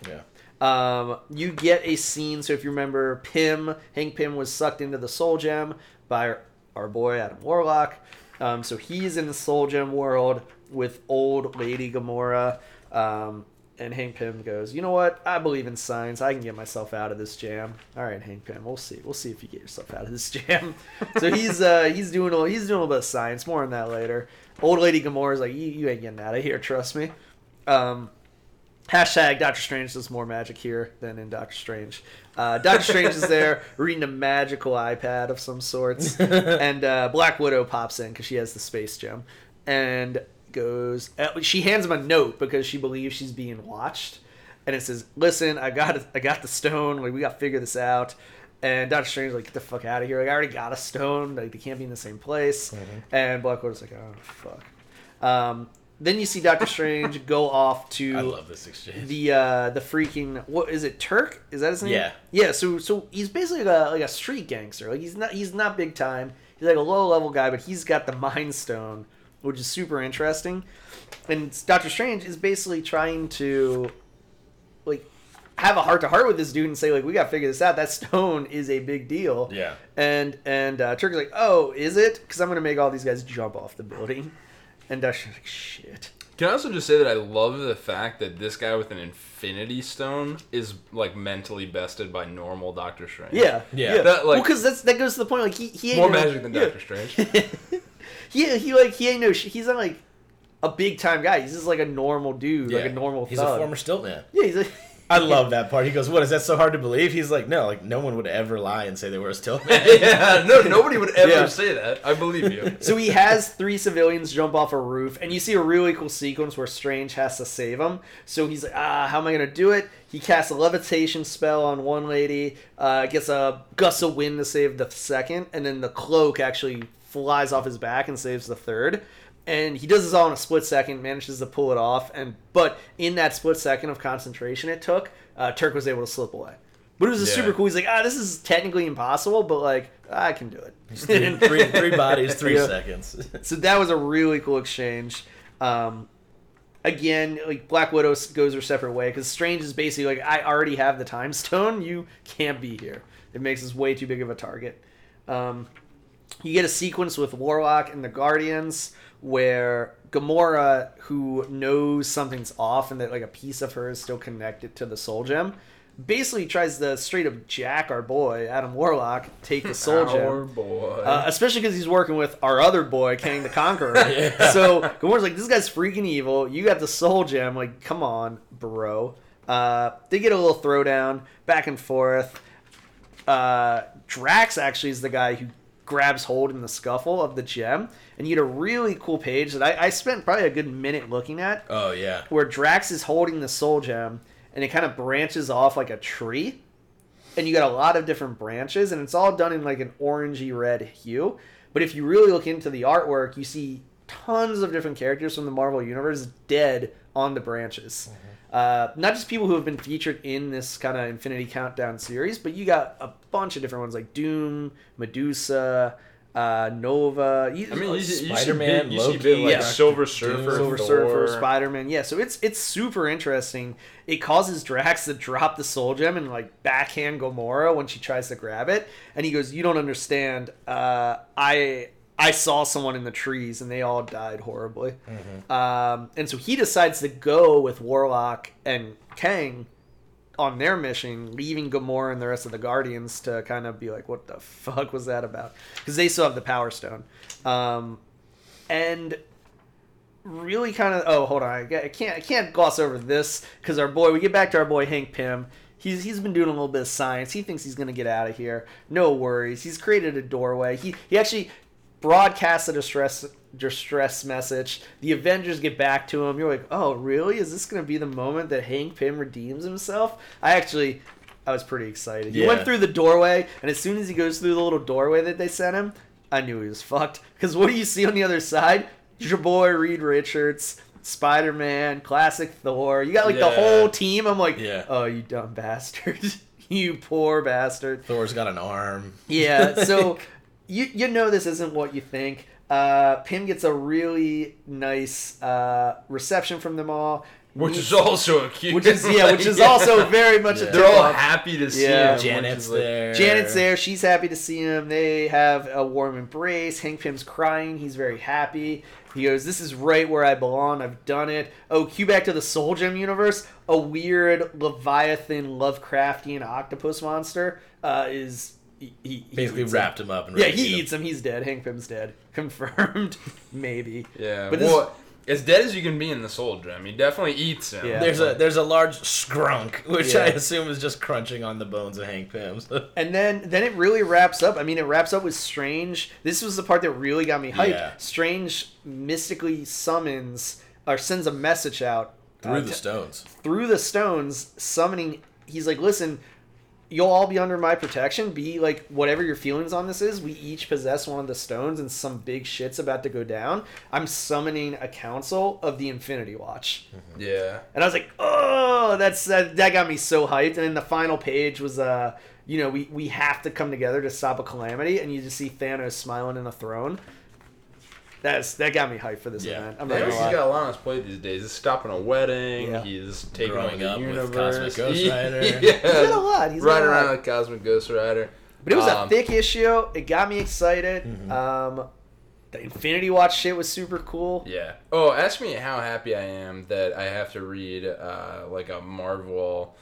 yeah. Um, you get a scene. So if you remember, Pym, Hank Pym was sucked into the Soul Gem by our, our boy Adam Warlock. Um, so he's in the Soul Gem world with old Lady Gamora. Um, and Hank Pym goes, you know what? I believe in science. I can get myself out of this jam. All right, Hank Pym, we'll see. We'll see if you get yourself out of this jam. so he's uh, he's doing a he's doing a little bit of science. More on that later. Old Lady Gamora's like, you, you ain't getting out of here. Trust me. Um, Hashtag Doctor Strange does more magic here than in Doctor Strange. Uh, Doctor Strange is there reading a magical iPad of some sorts, and uh, Black Widow pops in because she has the space gem, and goes. Uh, she hands him a note because she believes she's being watched, and it says, "Listen, I got I got the stone. Like we got to figure this out." And Doctor Strange is like, "Get the fuck out of here! Like I already got a stone. Like they can't be in the same place." And Black Widow's like, "Oh fuck." Um, then you see Doctor Strange go off to I love this exchange. the uh the freaking what is it Turk is that his name Yeah. yeah so so he's basically like a, like a street gangster like he's not he's not big time he's like a low level guy but he's got the mind stone which is super interesting. And Doctor Strange is basically trying to like have a heart to heart with this dude and say like we gotta figure this out. That stone is a big deal. Yeah. and and uh, Turk is like oh is it? Because I'm gonna make all these guys jump off the building. And Doctor Strange's like shit Can I also just say that I love the fact that this guy with an Infinity Stone is like mentally bested by normal Doctor Strange. Yeah, Yeah. yeah. That, like- well, because that's that goes to the point. Like he, he ain't more no- magic than yeah. Doctor Strange. yeah, he like he ain't no. sh- He's not like a big time guy. He's just like a normal dude, like a normal. He's thug. a former stilt man. Yeah, he's a I love that part. He goes, "What is that so hard to believe?" He's like, "No, like no one would ever lie and say they were a Stilt-Man." yeah, no, nobody would ever Yeah. say that. I believe you. So he has three civilians jump off a roof, and you see a really cool sequence where Strange has to save them. So he's like, ah, how am I going to do it? He casts a levitation spell on one lady, uh, gets a gust of wind to save the second, and then the cloak actually flies off his back and saves the third. And he does this all in a split second, manages to pull it off, and but in that split second of concentration it took, uh, Turk was able to slip away. But it was Yeah. super cool. He's like, ah, this is technically impossible, but like I can do it. three, three, three bodies, three Yeah. seconds. So that was a really cool exchange. Um, again, like Black Widow goes her separate way because Strange is basically like, I already have the Time Stone. You can't be here. It makes us way too big of a target. Um, you get a sequence with Warlock and the Guardians where Gamora, who knows something's off and that like a piece of her is still connected to the Soul Gem, basically tries to straight up jack our boy Adam Warlock, take the Soul Gem. Uh, especially because he's working with our other boy, Kang the Conqueror. So Gamora's like, this guy's freaking evil. You got the soul gem. Like, come on, bro. Uh, they get a little throwdown, back and forth. Uh, Drax actually is the guy who grabs hold in the scuffle of the gem. And you get a really cool page that I, I spent probably a good minute looking at Oh yeah. where Drax is holding the soul gem and it kind of branches off like a tree. And you got a lot of different branches, and it's all done in like an orangey red hue. But if you really look into the artwork, you see tons of different characters from the Marvel Universe dead on the branches. Uh, not just people who have been featured in this kind of Infinity Countdown series, but you got a bunch of different ones like Doom, Medusa, uh, Nova. You, I mean, you, see- you Spider-Man, see bit, Loki, like yeah. Silver Surfer, Silver Thor. Surfer, Spider Man. Yeah, so it's it's super interesting. It causes Drax to drop the soul gem and like backhand Gamora when she tries to grab it, and he goes, "You don't understand. Uh, I." I saw someone in the trees and they all died horribly. Um, and so he decides to go with Warlock and Kang on their mission, leaving Gamora and the rest of the Guardians to kind of be like, what the fuck was that about? Because they still have the Power Stone. Um, and really kind of oh hold on I can't I can't gloss over this because our boy we get back to our boy Hank Pym. He's he's been doing a little bit of science. He thinks he's gonna get out of here. No worries. He's created a doorway. He he actually broadcasts a distress distress message the Avengers get back to him you're like oh really is this gonna be the moment that Hank Pym redeems himself I actually I was pretty excited he went through the doorway and as soon as he goes through the little doorway that they sent him I knew he was fucked. Because what do you see on the other side? Your boy Reed Richards, Spider Man, classic Thor. You got like the whole team. I'm like, Yeah. oh, you dumb bastard. you poor bastard. Thor's got an arm. Yeah, so you you know this isn't what you think. Uh, Pym gets a really nice uh, reception from them all. which is also a cute. which is yeah, which is Yeah. also very much a Yeah. They're all happy to see Yeah. him. Janet's which is like- there. Janet's there. She's happy to see him. They have a warm embrace. Hank Pym's crying. He's very happy. He goes, "This is right where I belong. I've done it." Oh, cue back to the Soul Gem universe. A weird Leviathan, Lovecraftian octopus monster uh, is he, he Basically eats him. wrapped him up and Yeah, he eat him. eats him. He's dead. Hank Pym's dead. Confirmed. Maybe. Yeah, But but this- well, as dead as you can be in the Soul Gem, he definitely eats him. Yeah. There's a there's a large scrunk, which I assume is just crunching on the bones of Hank Pym's. And then then it really wraps up. I mean, it wraps up with Strange. This was the part that really got me hyped. Yeah. Strange mystically summons or sends a message out Through uh, the to- stones. through the stones, summoning. He's like, listen, you'll all be under my protection. Be like whatever your feelings on this is. We each possess one of the stones, and some big shit's about to go down. I'm summoning a council of the Infinity Watch. Yeah. And I was like, oh, that's that, that got me so hyped. And then the final page was, uh, you know, we, we have to come together to stop a calamity. And you just see Thanos smiling in a throne. That's that got me hyped for this Yeah. event. I'm not Thanos gonna has got a lot on his plate these days. He's stopping a wedding. Yeah. He's taking Growing away the up with. Cosmic Ghost He- Rider. He's got a lot. He's Riding around with Cosmic Ghost Rider. But it was a Um, thick issue. It got me excited. Um, the Infinity Watch shit was super cool. Yeah. Oh, ask me how happy I am that I have to read uh, like a Marvel,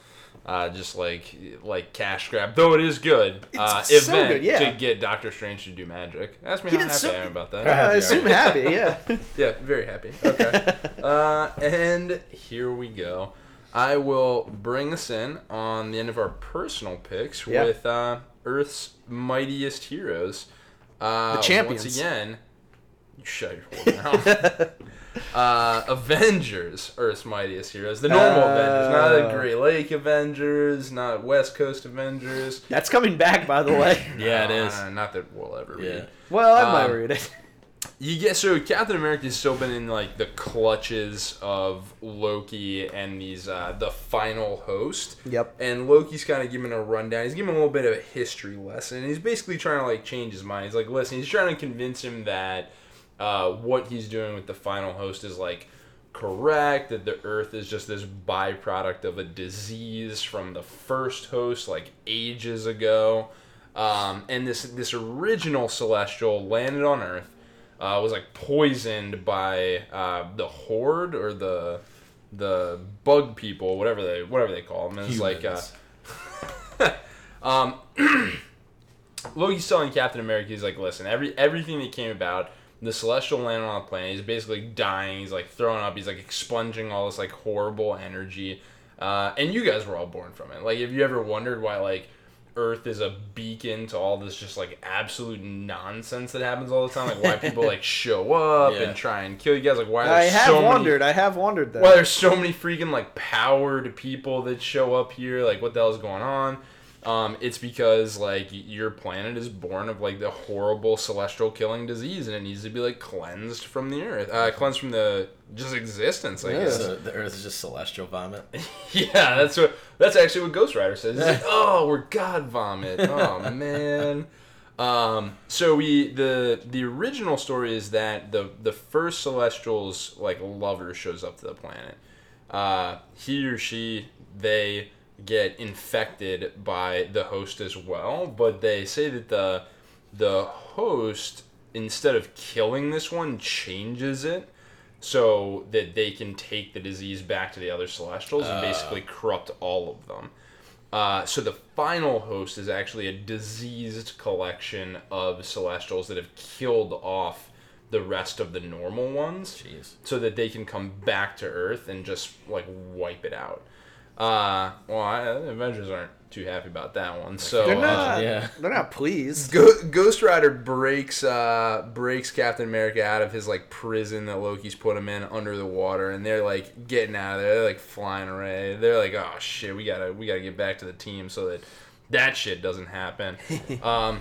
uh, just like like cash grab. Though it is good. uh, so event good, yeah. to get Doctor Strange to do magic. Ask me He how happy so- I am about that. Uh, I happy, assume happy, yeah. Yeah, very happy. Okay. uh, and here we go. I will bring us in on the end of our personal picks Yeah. with uh, Earth's mightiest heroes. Uh, The champions. Once again, you shut your whole mouth. Uh, Avengers, Earth's mightiest heroes. The normal Uh. Avengers, not the Great Lake Avengers, not West Coast Avengers. That's coming back, by the way. Yeah, it is. Uh, not that we'll ever Yeah. read. Well, I might Um, read it. You get so Captain America's still been in like the clutches of Loki and these uh, the final host. Yep. And Loki's kind of giving a rundown. He's giving him a little bit of a history lesson. He's basically trying to like change his mind. He's like, listen, he's trying to convince him that uh, what he's doing with the final host is like correct. That the Earth is just this byproduct of a disease from the first host like ages ago. Um, and this this original celestial landed on Earth. Uh, was like poisoned by uh, the horde or the the bug people, whatever they whatever they call them. And it's like uh, um, Loki's telling Captain America, he's like, listen, every everything that came about, the Celestial landed on the planet. He's basically dying. He's like throwing up. He's like expunging all this like horrible energy. Uh, and you guys were all born from it. Like, have you ever wondered why like Earth is a beacon to all this just like absolute nonsense that happens all the time? Like, why people like show up Yeah. and try and kill you guys? Like, why I have so many- wondered. I have wondered that. why there's so many freaking like powered people that show up here like what the hell's going on um, it's because like your planet is born of like the horrible celestial killing disease and it needs to be like cleansed from the earth uh, cleansed from the just existence i Yeah. guess So the Earth is just celestial vomit. yeah that's what that's actually what ghost rider says He's like, oh we're god vomit oh man um, so we the the original story is that the the first celestial's like lover shows up to the planet uh, he or she they get infected by the host as well but they say that the the host instead of killing this one changes it so that they can take the disease back to the other celestials and basically corrupt all of them uh, so the final host is actually a diseased collection of celestials that have killed off the rest of the normal ones Jeez. so that they can come back to Earth and just like wipe it out. Uh, well, I, the Avengers aren't too happy about that one. So they're uh, not. yeah. They're not pleased. Go- Ghost Rider breaks uh, breaks Captain America out of his like prison that Loki's put him in under the water, and they're like getting out of there. They're like flying away. They're like, oh shit, we gotta we gotta get back to the team so that that shit doesn't happen. um,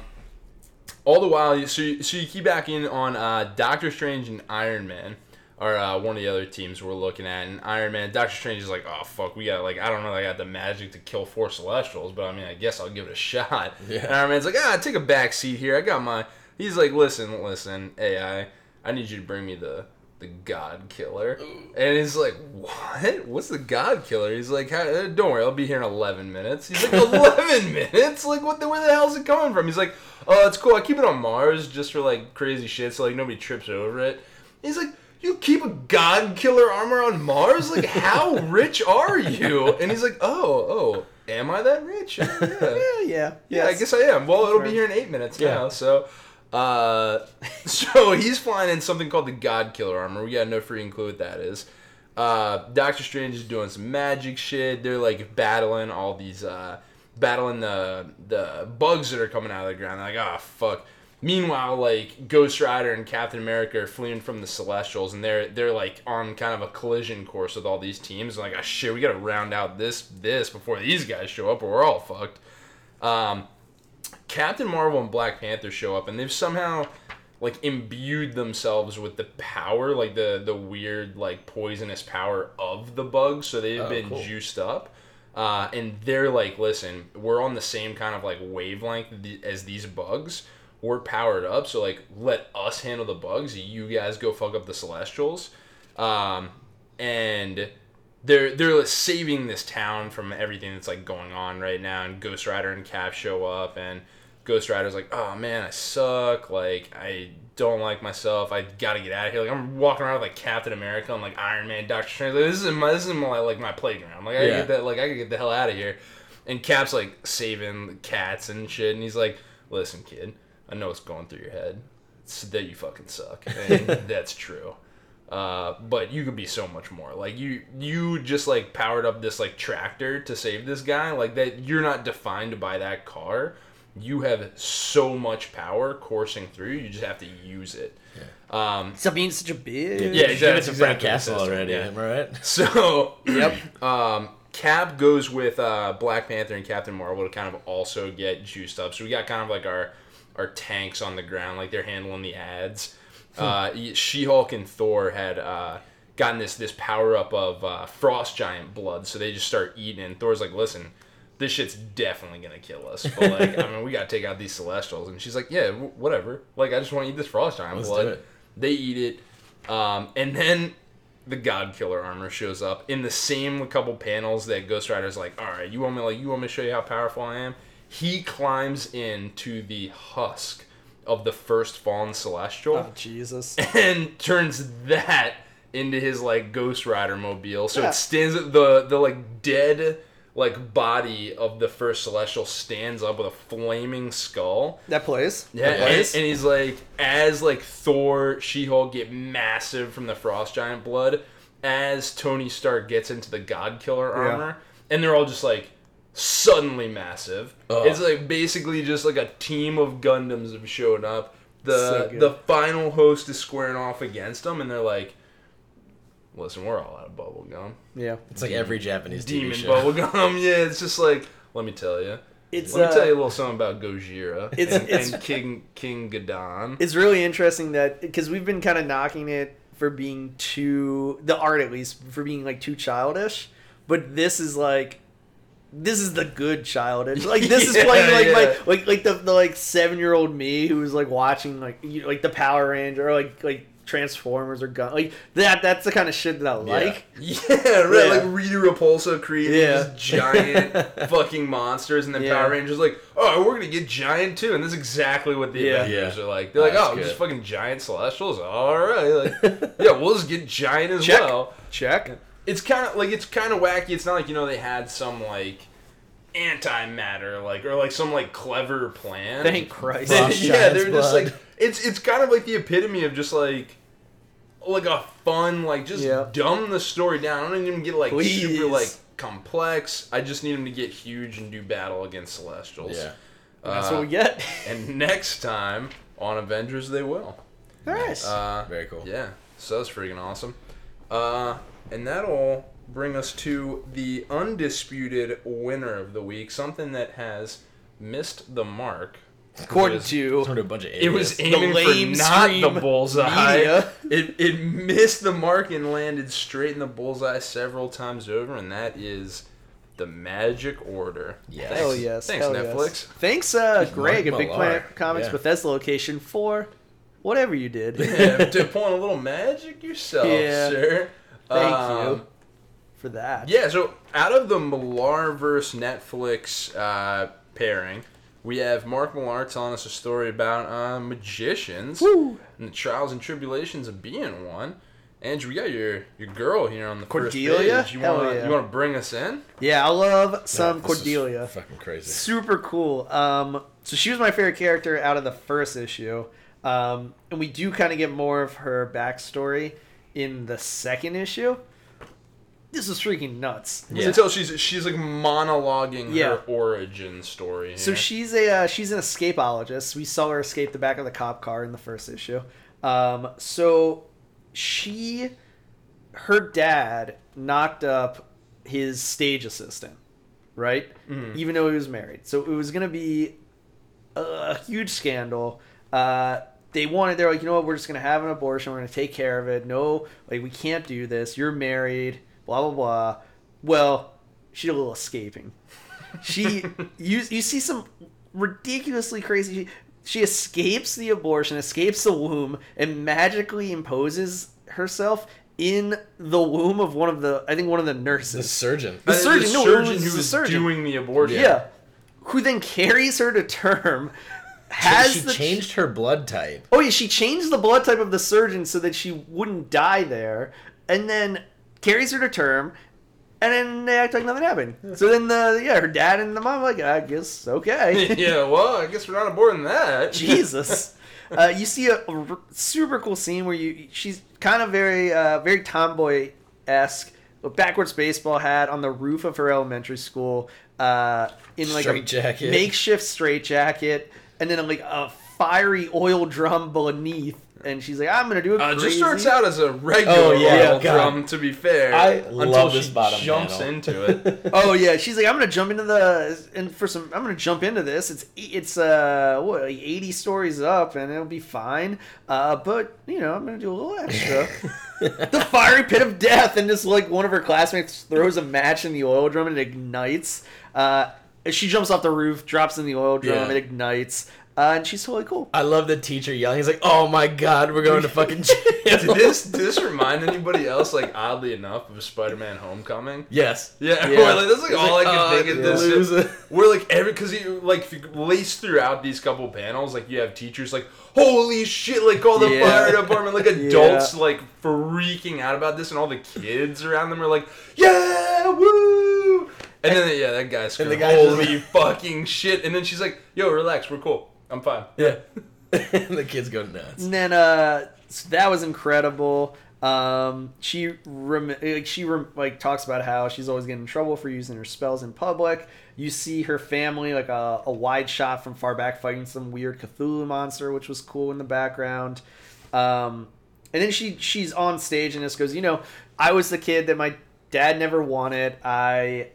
all the while, so you, so you keep back in on uh, Doctor Strange and Iron Man. Are uh, one of the other teams we're looking at, and Iron Man, Doctor Strange is like, oh fuck, we got like I don't know, I got the magic to kill four Celestials, but I mean, I guess I'll give it a shot. Yeah. And Iron Man's like, ah, take a back seat here. I got my. He's like, listen, listen, AI, I need you to bring me the the God Killer. And he's like, what? What's the God Killer? He's like, "Huh, uh, don't worry, I'll be here in eleven minutes. He's like, eleven minutes? Like, what? The, where the hell's it coming from? He's like, oh, it's cool. I keep it on Mars just for like crazy shit, so like nobody trips over it. He's like. You keep a God Killer armor on Mars? Like, how rich are you? And he's like, oh, oh, am I that rich? Yeah. Yeah, yeah. Yeah, yes. I guess I am. Well, it'll be here in eight minutes Yeah. now. So, uh, so he's flying in something called the God Killer armor. We got no freaking clue what that is. Uh, Doctor Strange is doing some magic shit. They're like battling all these, uh, battling the the bugs that are coming out of the ground. They're like, oh fuck. Meanwhile, like Ghost Rider and Captain America are fleeing from the Celestials, and they're they're like on kind of a collision course with all these teams. Like, oh shit, we gotta round out this this before these guys show up, or we're all fucked. Um, Captain Marvel and Black Panther show up, and they've somehow like imbued themselves with the power, like the the weird like poisonous power of the bugs. So they've Oh, been cool. juiced up, uh, and they're like, listen, we're on the same kind of like wavelength th- as these bugs. We're powered up, so like let us handle the bugs. You guys go fuck up the Celestials, um, and they're they're saving this town from everything that's like going on right now. And Ghost Rider and Cap show up, and Ghost Rider's like, "Oh man, I suck. Like I don't like myself. I gotta get out of here. Like I'm walking around with like Captain America and like Iron Man, Doctor Strange. Like, this is my this is my like my playground. Like I Yeah. get that. Like I gotta get the hell out of here." And Cap's like saving cats and shit, and he's like, "Listen, kid, I know what's going through your head. It's that you fucking suck, and that's true." Uh, but you could be so much more. Like you, you just like powered up this like tractor to save this guy. Like that, you're not defined by that car. You have so much power coursing through. You just have to use it. Um, Stop being such a bitch. Yeah, Give it exactly, to Frank exactly Castle already. yeah. Am I right? so, yep. Um, Cap goes with uh, Black Panther and Captain Marvel to kind of also get juiced up. So we got kind of like our our tanks on the ground, like they're handling the ads. Uh, She Hulk and Thor had uh, gotten this this power up of uh, Frost Giant blood, so they just start eating. And Thor's like, "Listen, this shit's definitely gonna kill us. But like, I mean, we gotta take out these Celestials." And she's like, "Yeah, w- whatever. Like, I just want to eat this Frost Giant Let's blood." They eat it, um, and then the God Killer armor shows up in the same couple panels that Ghost Rider's like, "All right, you want me like you want me to show you how powerful I am?" He climbs into the husk of the first fallen Celestial Oh Jesus. and turns that into his like Ghost Rider mobile. So Yeah. it stands the the like dead like body of the first Celestial stands up with a flaming skull. That plays. Yeah, That and, plays. and he's like, as like Thor, She Hulk get massive from the Frost Giant blood, as Tony Stark gets into the God Killer Yeah. armor, and they're all just like suddenly massive. Ugh. It's like basically just like a team of Gundams have shown up. The So the final host is squaring off against them, and they're like, "Listen, we're all out of bubble gum, yeah. It's like every Japanese TV demon show. bubble gum." Yeah, it's just like, let me tell you. It's Let me uh, tell you a little something about Gojira It's- and, it's- and King King Ghidorah. it's really interesting that because we've been kind of knocking it for being too the art at least for being like too childish, but this is like this is the good childish. Like this is Yeah, playing like yeah. my like like the, the like seven year old me who was like watching like you, like the Power Ranger or like like Transformers or gun like that. That's the kind of shit that I like. Yeah, right. Yeah. Like Rita Repulsa creating Yeah. these giant fucking monsters, and then Yeah. Power Rangers like, oh, we're gonna get giant too, and this is exactly what the Yeah. Avengers Yeah. are like. They're like, That's oh, good. just fucking giant Celestials. All right, like, yeah, we'll just get giant as Check. well. Check. It's kind of like it's kind of wacky. It's not like you know they had some like antimatter like or like some like clever plan. Thank Christ. They- yeah, Giant's they're just blood. like it's it's kind of like the epitome of just like like a fun like just Yeah. dumb the story down. I don't even get like super like complex. I just need them to get huge and do battle against Celestials. Yeah. That's Uh, what we get. And next time on Avengers, they will. Nice. Uh, Very cool. yeah, so that's freaking awesome. Uh, and that'll bring us to the undisputed winner of the week, something that has missed the mark. According was- to Turned to a bunch of It was idiots. aiming lame for not the bullseye. media. It, it missed the mark and landed straight in the bullseye several times over, and that is the Magic Order. Yes. Thanks, Hell yes. Thanks, hell Netflix. Yes. Thanks, uh, Greg at Big Millar. Planet Comics Yeah. Bethesda location for whatever you did. Yeah, to point a little magic yourself, Yeah. sir. Thank Um, you for that. Yeah, so out of the Millarverse Netflix uh, pairing, we have Mark Millar telling us a story about uh, magicians Woo. and the trials and tribulations of being one. Andrew, we got your your girl here on the Cordelia? first page. You Hell want to yeah. you want to bring us in? Yeah, I love some This is Cordelia. Fucking crazy. Super cool. Um, so she was my favorite character out of the first issue. Um, and we do kind of get more of her backstory in the second issue. This is freaking nuts. You can tell she's she's like monologuing Yeah. her origin story. So she's a uh, she's an escapologist. We saw her escape the back of the cop car in the first issue. Um, so she, her dad knocked up his stage assistant, right? Mhm. Even though he was married. So it was gonna be a, a huge scandal. Uh, they wanted. They're like, you know what? We're just gonna have an abortion. We're gonna take care of it. No, like we can't do this. You're married. Blah blah blah. Well, she did a little escaping she you you see some ridiculously crazy she escapes the abortion escapes the womb and magically imposes herself in the womb of one of the i think one of the The nurses surgeon. The Uh, surgeon, no, it surgeon was who the surgeon was doing the abortion. yeah. who then carries her to term has she the changed her blood type. Oh yeah, she changed the blood type of the surgeon so that she wouldn't die there, and then carries her to term, and then they act like nothing happened. So then the yeah, her dad and the mom are like, I guess okay. yeah. Well, I guess we're not aborting that. Jesus. uh, you see a, a r- super cool scene where you she's kind of very uh, very tomboy esque. A backwards baseball hat on the roof of her elementary school, uh, in like a Straitjacket. makeshift straitjacket, and then like a fiery oil drum beneath. And she's like, "I'm gonna do it." Uh, just starts out as a regular Oh, yeah, oil God. drum, to be fair. I until love she this bottom jumps panel. into it. Oh yeah, she's like, I'm gonna jump into the and for some, I'm gonna jump into this. It's it's uh what like 80 stories up and it'll be fine. Uh, but you know, I'm gonna do a little extra. the fiery pit of death, and just like one of her classmates throws a match in the oil drum and it ignites. Uh, she jumps off the roof, drops in the oil drum, Yeah. it ignites, uh, and she's totally cool. I love the teacher yelling. He's like, "Oh my god, we're going to fucking jail." did this did this remind anybody else, like oddly enough, of Spider-Man: Homecoming? Yes. Yeah, Yeah. where, like, that's like It's all like, I can oh, think of. the This loser. We're like every because you like if you lace throughout these couple panels, like you have teachers like, holy shit, like all the Yeah. fire department, like adults like freaking out about this, and all the kids around them are like, yeah, woo. And then yeah, that guy's And the screaming, guy just- holy fucking shit. And then she's like, yo, relax, we're cool, I'm fine. Yeah. the kids go nuts. And then uh, so that was incredible. Um, she rem- like she rem- like talks about how she's always getting in trouble for using her spells in public. You see her family like a, a wide shot from far back fighting some weird Cthulhu monster, which was cool in the background. Um, and then she she's on stage and just goes, you know, I was the kid that my dad never wanted. I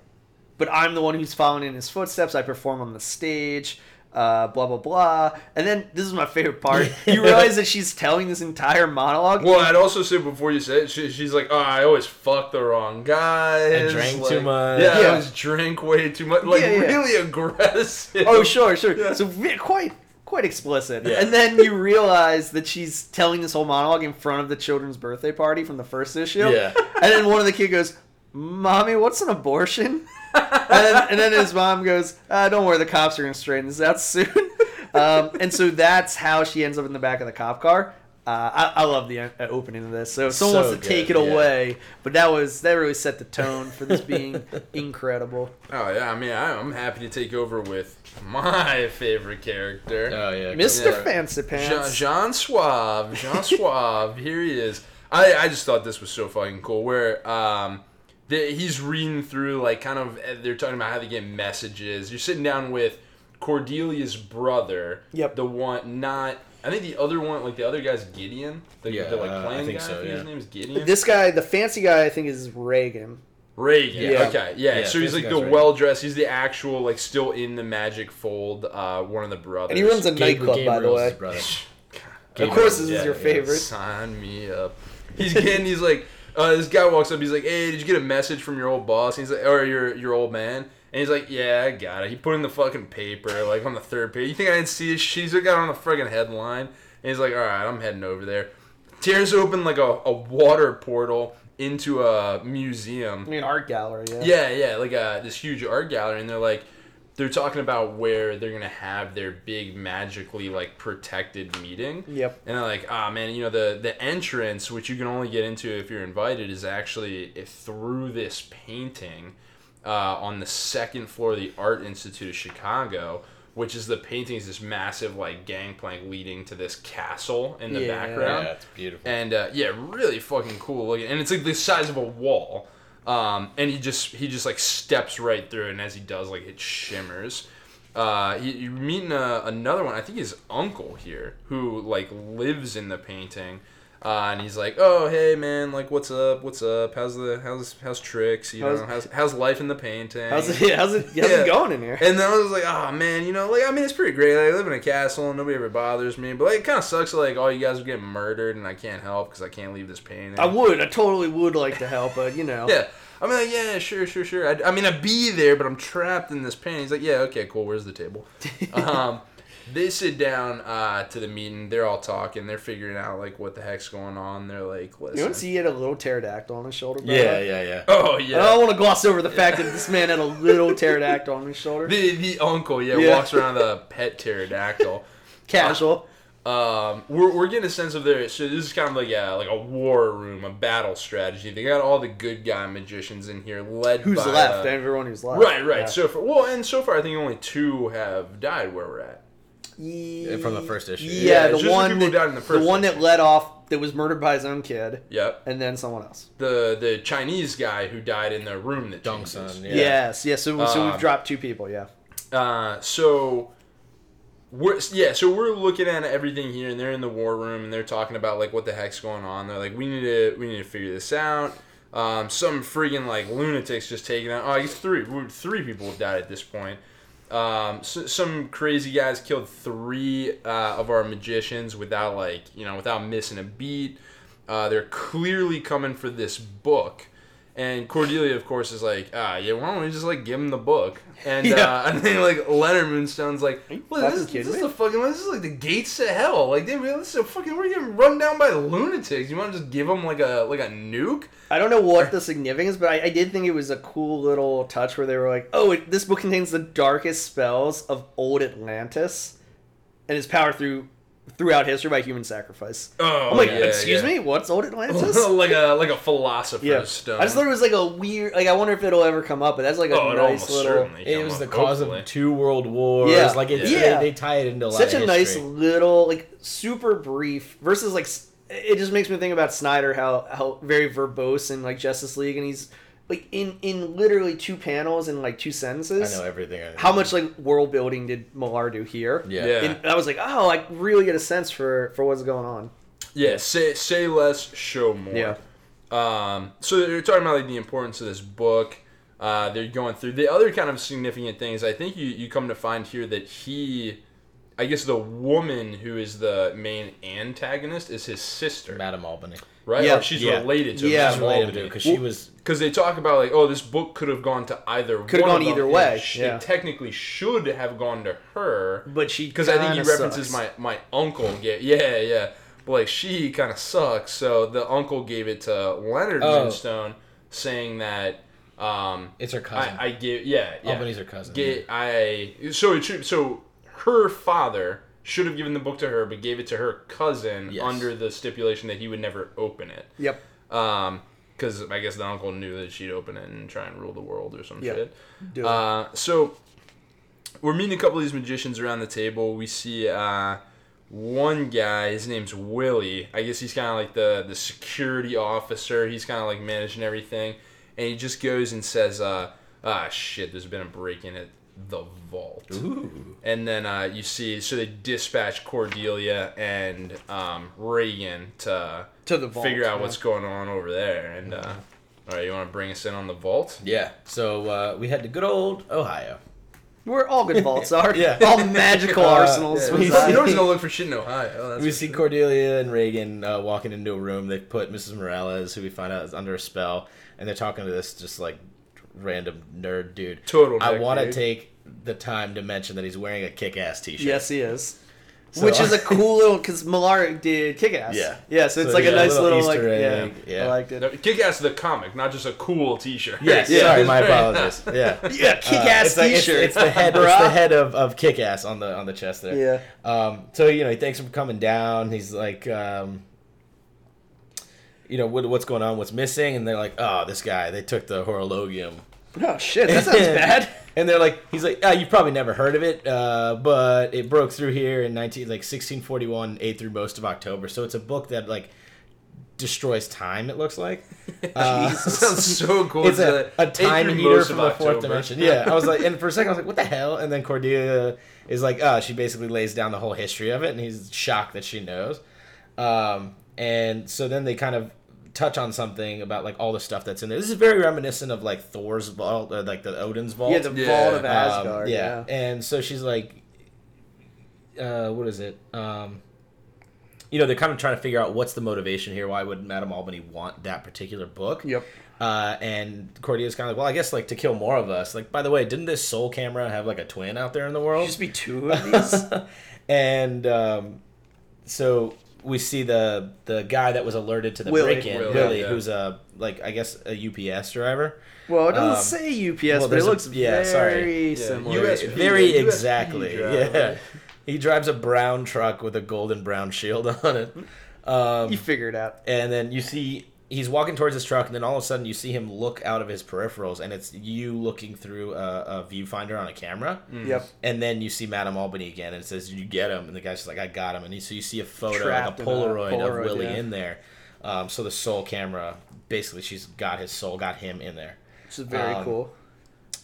but I'm the one who's following in his footsteps. I perform on the stage, uh, blah blah blah. And then this is my favorite part. You realize that she's telling this entire monologue. Well, I'd also say before you say it, she, she's like, "Oh, I always fuck the wrong guys. drank like, too much." Yeah, Yeah. I always drink way too much. Like Yeah, yeah. really aggressive. oh, sure, sure. Yeah. So quite quite explicit. Yeah. And then you realize that she's telling this whole monologue in front of the children's birthday party from the first issue. Yeah. And then one of the kid goes, "Mommy, what's an abortion?" And, then, and then his mom goes, uh, "Don't worry, the cops are gonna straighten this out soon." um, and so that's how she ends up in the back of the cop car. Uh, I, I love the uh, opening of this. So if someone So wants to take it yeah. away, but that was that really set the tone for this being incredible. Oh yeah, I mean, I, I'm happy to take over with my favorite character. Oh yeah. Mr. Yeah. Fancy Jean, Pants. Jean Suave, Jean Suave, here he is. I, I just thought this was so fucking cool. Where um, the, he's reading through like kind of eh, they're talking about how they get messages. You're sitting down with Cordelia's brother. Yep. The one not. I think the other one, like the other guy's Gideon. The, Yeah, the like uh, I playing think guy. so, I think his yeah. name is Gideon. This guy, the fancy guy, I think is Regan. Regan. Yeah. Okay. Yeah. Yeah, so he's like the well dressed. He's the actual like still in the magic fold. Uh, one of the brothers. And he runs a Gabe- nightclub, by the way. his brother. Of course, this Yeah, is your yeah. favorite. Sign me up. He's getting. He's like, uh, this guy walks up. He's like, "Hey, did you get a message from your old boss?" And He's like, or your your old man. And he's like, "Yeah, I got it." He put in the fucking paper, like on the third page. You think I didn't see his shit? He's got it on the friggin' headline. And he's like, "All right, I'm heading over there." Tears open like a, a water portal into a museum. I mean, art gallery. Yeah. Yeah, yeah, like uh, this huge art gallery, and they're like, they're talking about where they're gonna have their big magically like protected meeting. Yep. And they're like, ah, man, you know the the entrance, which you can only get into if you're invited, is actually through this painting uh, on the second floor of the Art Institute of Chicago. Which is the painting is this massive like gangplank leading to this castle in the Yeah. background. Yeah, it's beautiful. And uh, yeah, really fucking cool looking. And it's like the size of a wall. Um, and he just he just like steps right through, and as he does, like it shimmers. Uh, he, you're meeting a, another one. I think his uncle here, who like lives in the painting. Uh, and he's like, "Oh, hey man, like, what's up? What's up? How's the how's how's tricks? You How's- know, how's how's life in the painting? How's it? How's it? How's Yeah. it going in here? And then I was like, oh man, you know, like I mean, it's pretty great. Like, I live in a castle and nobody ever bothers me, but like, it kind of sucks. Like all you guys are getting murdered and I can't help because I can't leave this painting. I would. I totally would like to help, but you know. Yeah. I mean, like, yeah, sure, sure, sure. I, I mean, I'd be there, but I'm trapped in this painting. He's like, yeah, okay, cool. Where's the table? um, they sit down uh, to the meeting. They're all talking. They're figuring out like what the heck's going on. They're like, listen. You don't see he had a little pterodactyl on his shoulder. Bro? Yeah, yeah, yeah. Oh yeah. I don't want to gloss over the fact that this man had a little pterodactyl on his shoulder. The the uncle, yeah, Yeah. walks around with a pet pterodactyl. Casual. um, we're, we're getting a sense of their so this is kind of like a like a war room, a battle strategy. They got all the good guy magicians in here, led Who's by, left? uh, Everyone who's left. right, right. Yeah. So far, well, and so far, I think only two have died where we're at. Ye- From the first issue. Yeah, Yeah, it's the just the one people who that, died in the first the one that issue. let off that was murdered by his own kid, Yep. and then someone else. The the Chinese guy who died in the room that Dong changes. Sun. Yeah. Yeah. Yes, yes. So, so we've Um, dropped two people. Yeah. Uh, so we're yeah, so we're looking at everything here, and they're in the war room, and they're talking about like what the heck's going on. They're like, we need to we need to figure this out. Um, some freaking like lunatics just taking out. Oh, I guess three three people have died at this point. Um, so, some crazy guys killed three uh, of our magicians without like you know without missing a beat. Uh, they're clearly coming for this book. And Cordelia, of course, is like, ah, yeah, why don't we just like give him the book? And Yeah. uh, and then like Leonard Moonstone's like, you "Look, fucking this, this is the fucking this is like the gates to hell. Like they really is fucking we're getting run down by lunatics. You want to just give them like a like a nuke? I don't know what the significance, but I, I did think it was a cool little touch where they were like, "Oh, it, this book contains the darkest spells of old Atlantis, and is powered through throughout history by human sacrifice." Oh, I'm like, yeah, "Excuse yeah. me, what's old Atlantis?" like a like a philosopher's yeah, stone. I just thought it was like a weird. Like, I wonder if it'll ever come up, but that's like a oh, nice almost little. It was up, the cause hopefully. of two world wars. Yeah. Like it's, Yeah. they, they tie it into such a nice little like super brief versus like it just makes me think about Snyder how how very verbose in like Justice League and he's like in in literally two panels and like two sentences. I know everything. I How much like world building did Millar do here? Yeah. Yeah. And I was like, oh, I really get a sense for for what's going on. Yeah, say say less, show more. Yeah. Um, so they're talking about like the importance of this book. Uh, they're going through the other kind of significant things. I think you you come to find here that he, I guess the woman who is the main antagonist is his sister, Madame Albany. Right? Yeah. Or she's Yeah. related to Yeah. She's related to because she was. because they talk about like, oh, this book could have gone to either. Could have gone of them, either and way, It, sh- yeah. it technically should have gone to her. But she Because I think he references sucks. my my uncle. Gave, yeah, yeah. But like she kind of sucks. So the uncle gave it to Leonard Oh. Moonstone, saying that um, It's her cousin. I, I give yeah yeah. Albany's her cousin. Ga- I so it should, so her father should have given the book to her, but gave it to her cousin Yes. under the stipulation that he would never open it. Yep. Um, because I guess the uncle knew that she'd open it and try and rule the world or some Yeah. shit. Do. Uh, so we're meeting a couple of these magicians around the table. We see uh, one guy. His name's Willie. I guess he's kind of like the the security officer. He's kind of like managing everything, and he just goes and says, uh, "Ah, shit! There's been a break in at the vault." Ooh. And then uh, you see, so they dispatch Cordelia and um, Regan to To the vault, figure out yeah. what's going on over there. And uh, all right, you want to bring us in on the vault? Yeah. So uh, we head to good old Ohio. Where all good vaults are. Yeah. All magical Uh, arsenals. yeah. reside. you don't- you don't go look for shit in Ohio. That's we see sure. Cordelia and Regan uh, walking into a room. They put Mrs. Morales, who we find out is under a spell, and they're talking to this just like random nerd dude. Total I want to take the time to mention that he's wearing a kick-ass T-shirt. Yes, he is. So- Which is a cool little because Millar did kick ass. Yeah. Yeah, so it's So like a yeah, nice little little, like egg, yeah, yeah. I liked it. No, Kick-Ass the comic, not just a cool T-shirt. Yes. Yeah. Sorry, my apologies. Yeah. Yeah, kick ass it's like- it's- T-shirt. It's, the head. It's the head of, of kick ass on the on the chest there. Yeah. Um. So you know he thanks for coming down. He's like, um, you know what what's going on? What's missing? And they're like, oh, this guy. They took the horologium. Oh shit, that sounds bad. And they're like, he's like, ah, you've probably never heard of it, uh, but it broke through here in nineteen like sixteen forty one, ate through most of October. So it's a book that like destroys time. It looks like. Uh, That sounds so cool. it's a, a time through eater from of the fourth dimension. Yeah, I was like, and for a second I was like, what the hell? And then Cordelia is like, oh, she basically lays down the whole history of it, and he's shocked that she knows. Um, and so then they kind of touch on something about like all the stuff that's in there. This is very reminiscent of like Thor's vault, or, like the Odin's vault. Yeah, the Yeah. vault of Um, Asgard. Um, yeah. And so she's like, uh, what is it? Um, you know, they're kind of trying to figure out what's the motivation here. Why would Madame Albany want that particular book? Yep. Uh, and Cordelia's kind of like, well, I guess like to kill more of us. Like, by the way, didn't this Soul camera have like a twin out there in the world? Just be two of these. and um, so we see the the guy that was alerted to the Willie. break-in, Willie, Willie, yeah. who's a like I guess a UPS driver. well, it doesn't Um, say UPS, well, but it there's a- looks yeah, very sorry. Similar. USP, very USP exactly. driver. Yeah. He drives a brown truck with a golden brown shield on it. Um, You figure it out. and then you see he's walking towards his truck, and then all of a sudden you see him look out of his peripherals, and it's you looking through a, a viewfinder on a camera. Yep. And then you see Madame Albany again, and it says, "Did you get him?" And the guy's just like, "I got him." And he, so you see a photo, Trapped like in a a Polaroid, Polaroid, of Willie yeah. in there. Um, so the soul camera, basically, she's got his soul, got him in there. Which is very Um, cool.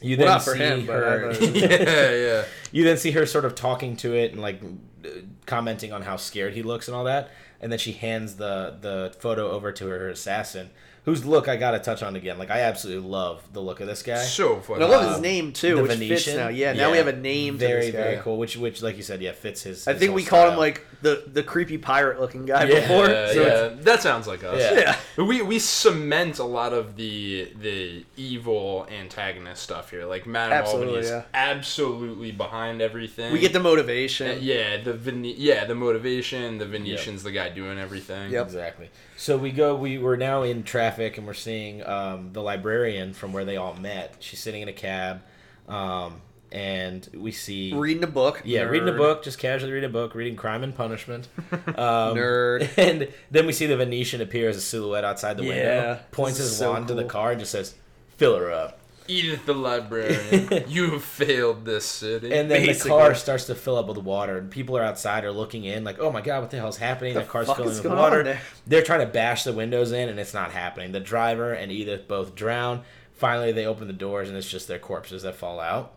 You Well, then not for see him, but her. I yeah, yeah. you then see her sort of talking to it and like uh, commenting on how scared he looks and all that. And then she hands the the photo over to her assassin, whose look I gotta touch on again. Like I absolutely love the look of this guy. So funny. And I love his Um, name too, the which fits Venetian? now. Yeah, now we have a name. Very to this guy. very cool. Which which like you said, yeah, fits his. I his think whole we called him like the the creepy pirate looking guy Yeah, before. Yeah, so yeah. that sounds like us. Yeah. yeah. We we cement a lot of the the evil antagonist stuff here. Like Madame Absolutely, Albany is yeah. absolutely behind everything. We get the motivation. Uh, yeah, the Vene- yeah, the motivation, the Venetian's the guy doing everything. Yep. Exactly. So we go. We we're now in traffic, and we're seeing um, the librarian from where they all met. She's sitting in a cab, um, and we see Reading a book. Yeah, reading a book, just casually reading a book, reading Crime and Punishment. Um, Nerd. And then we see the Venetian appear as a silhouette outside the Yeah, window, points his so wand to the car, and just says, "Fill her up." Edith the librarian, you have failed this city. And then Basically. the car starts to fill up with water, and people are outside are looking in, like, "Oh my god, what the hell's happening?" The, The car's fuck filling with water. They're trying to bash the windows in, and it's not happening. The driver and Edith both drown. Finally, they open the doors, and it's just their corpses that fall out.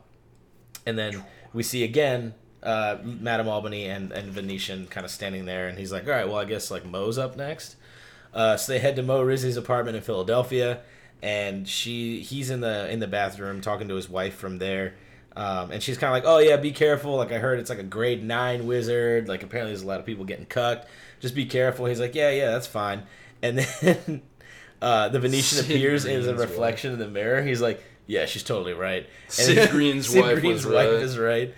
And then we see again uh, Madame Albany and, and Venetian kind of standing there, and he's like, "All right, well, I guess like Mo's up next." Uh, so they head to Mo Rizzi's apartment in Philadelphia, and she he's in the in the bathroom talking to his wife from there. Um, and she's kind of like, "Oh yeah, be careful. Like I heard it's like a grade nine wizard. Like apparently there's a lot of people getting cucked. Just be careful." He's like, "Yeah, yeah, that's fine." And then uh, the Venetian appears as a reflection in the mirror. He's like, "Yeah, she's totally right." And Sid Green's Sid wife Green's was wife right. is right.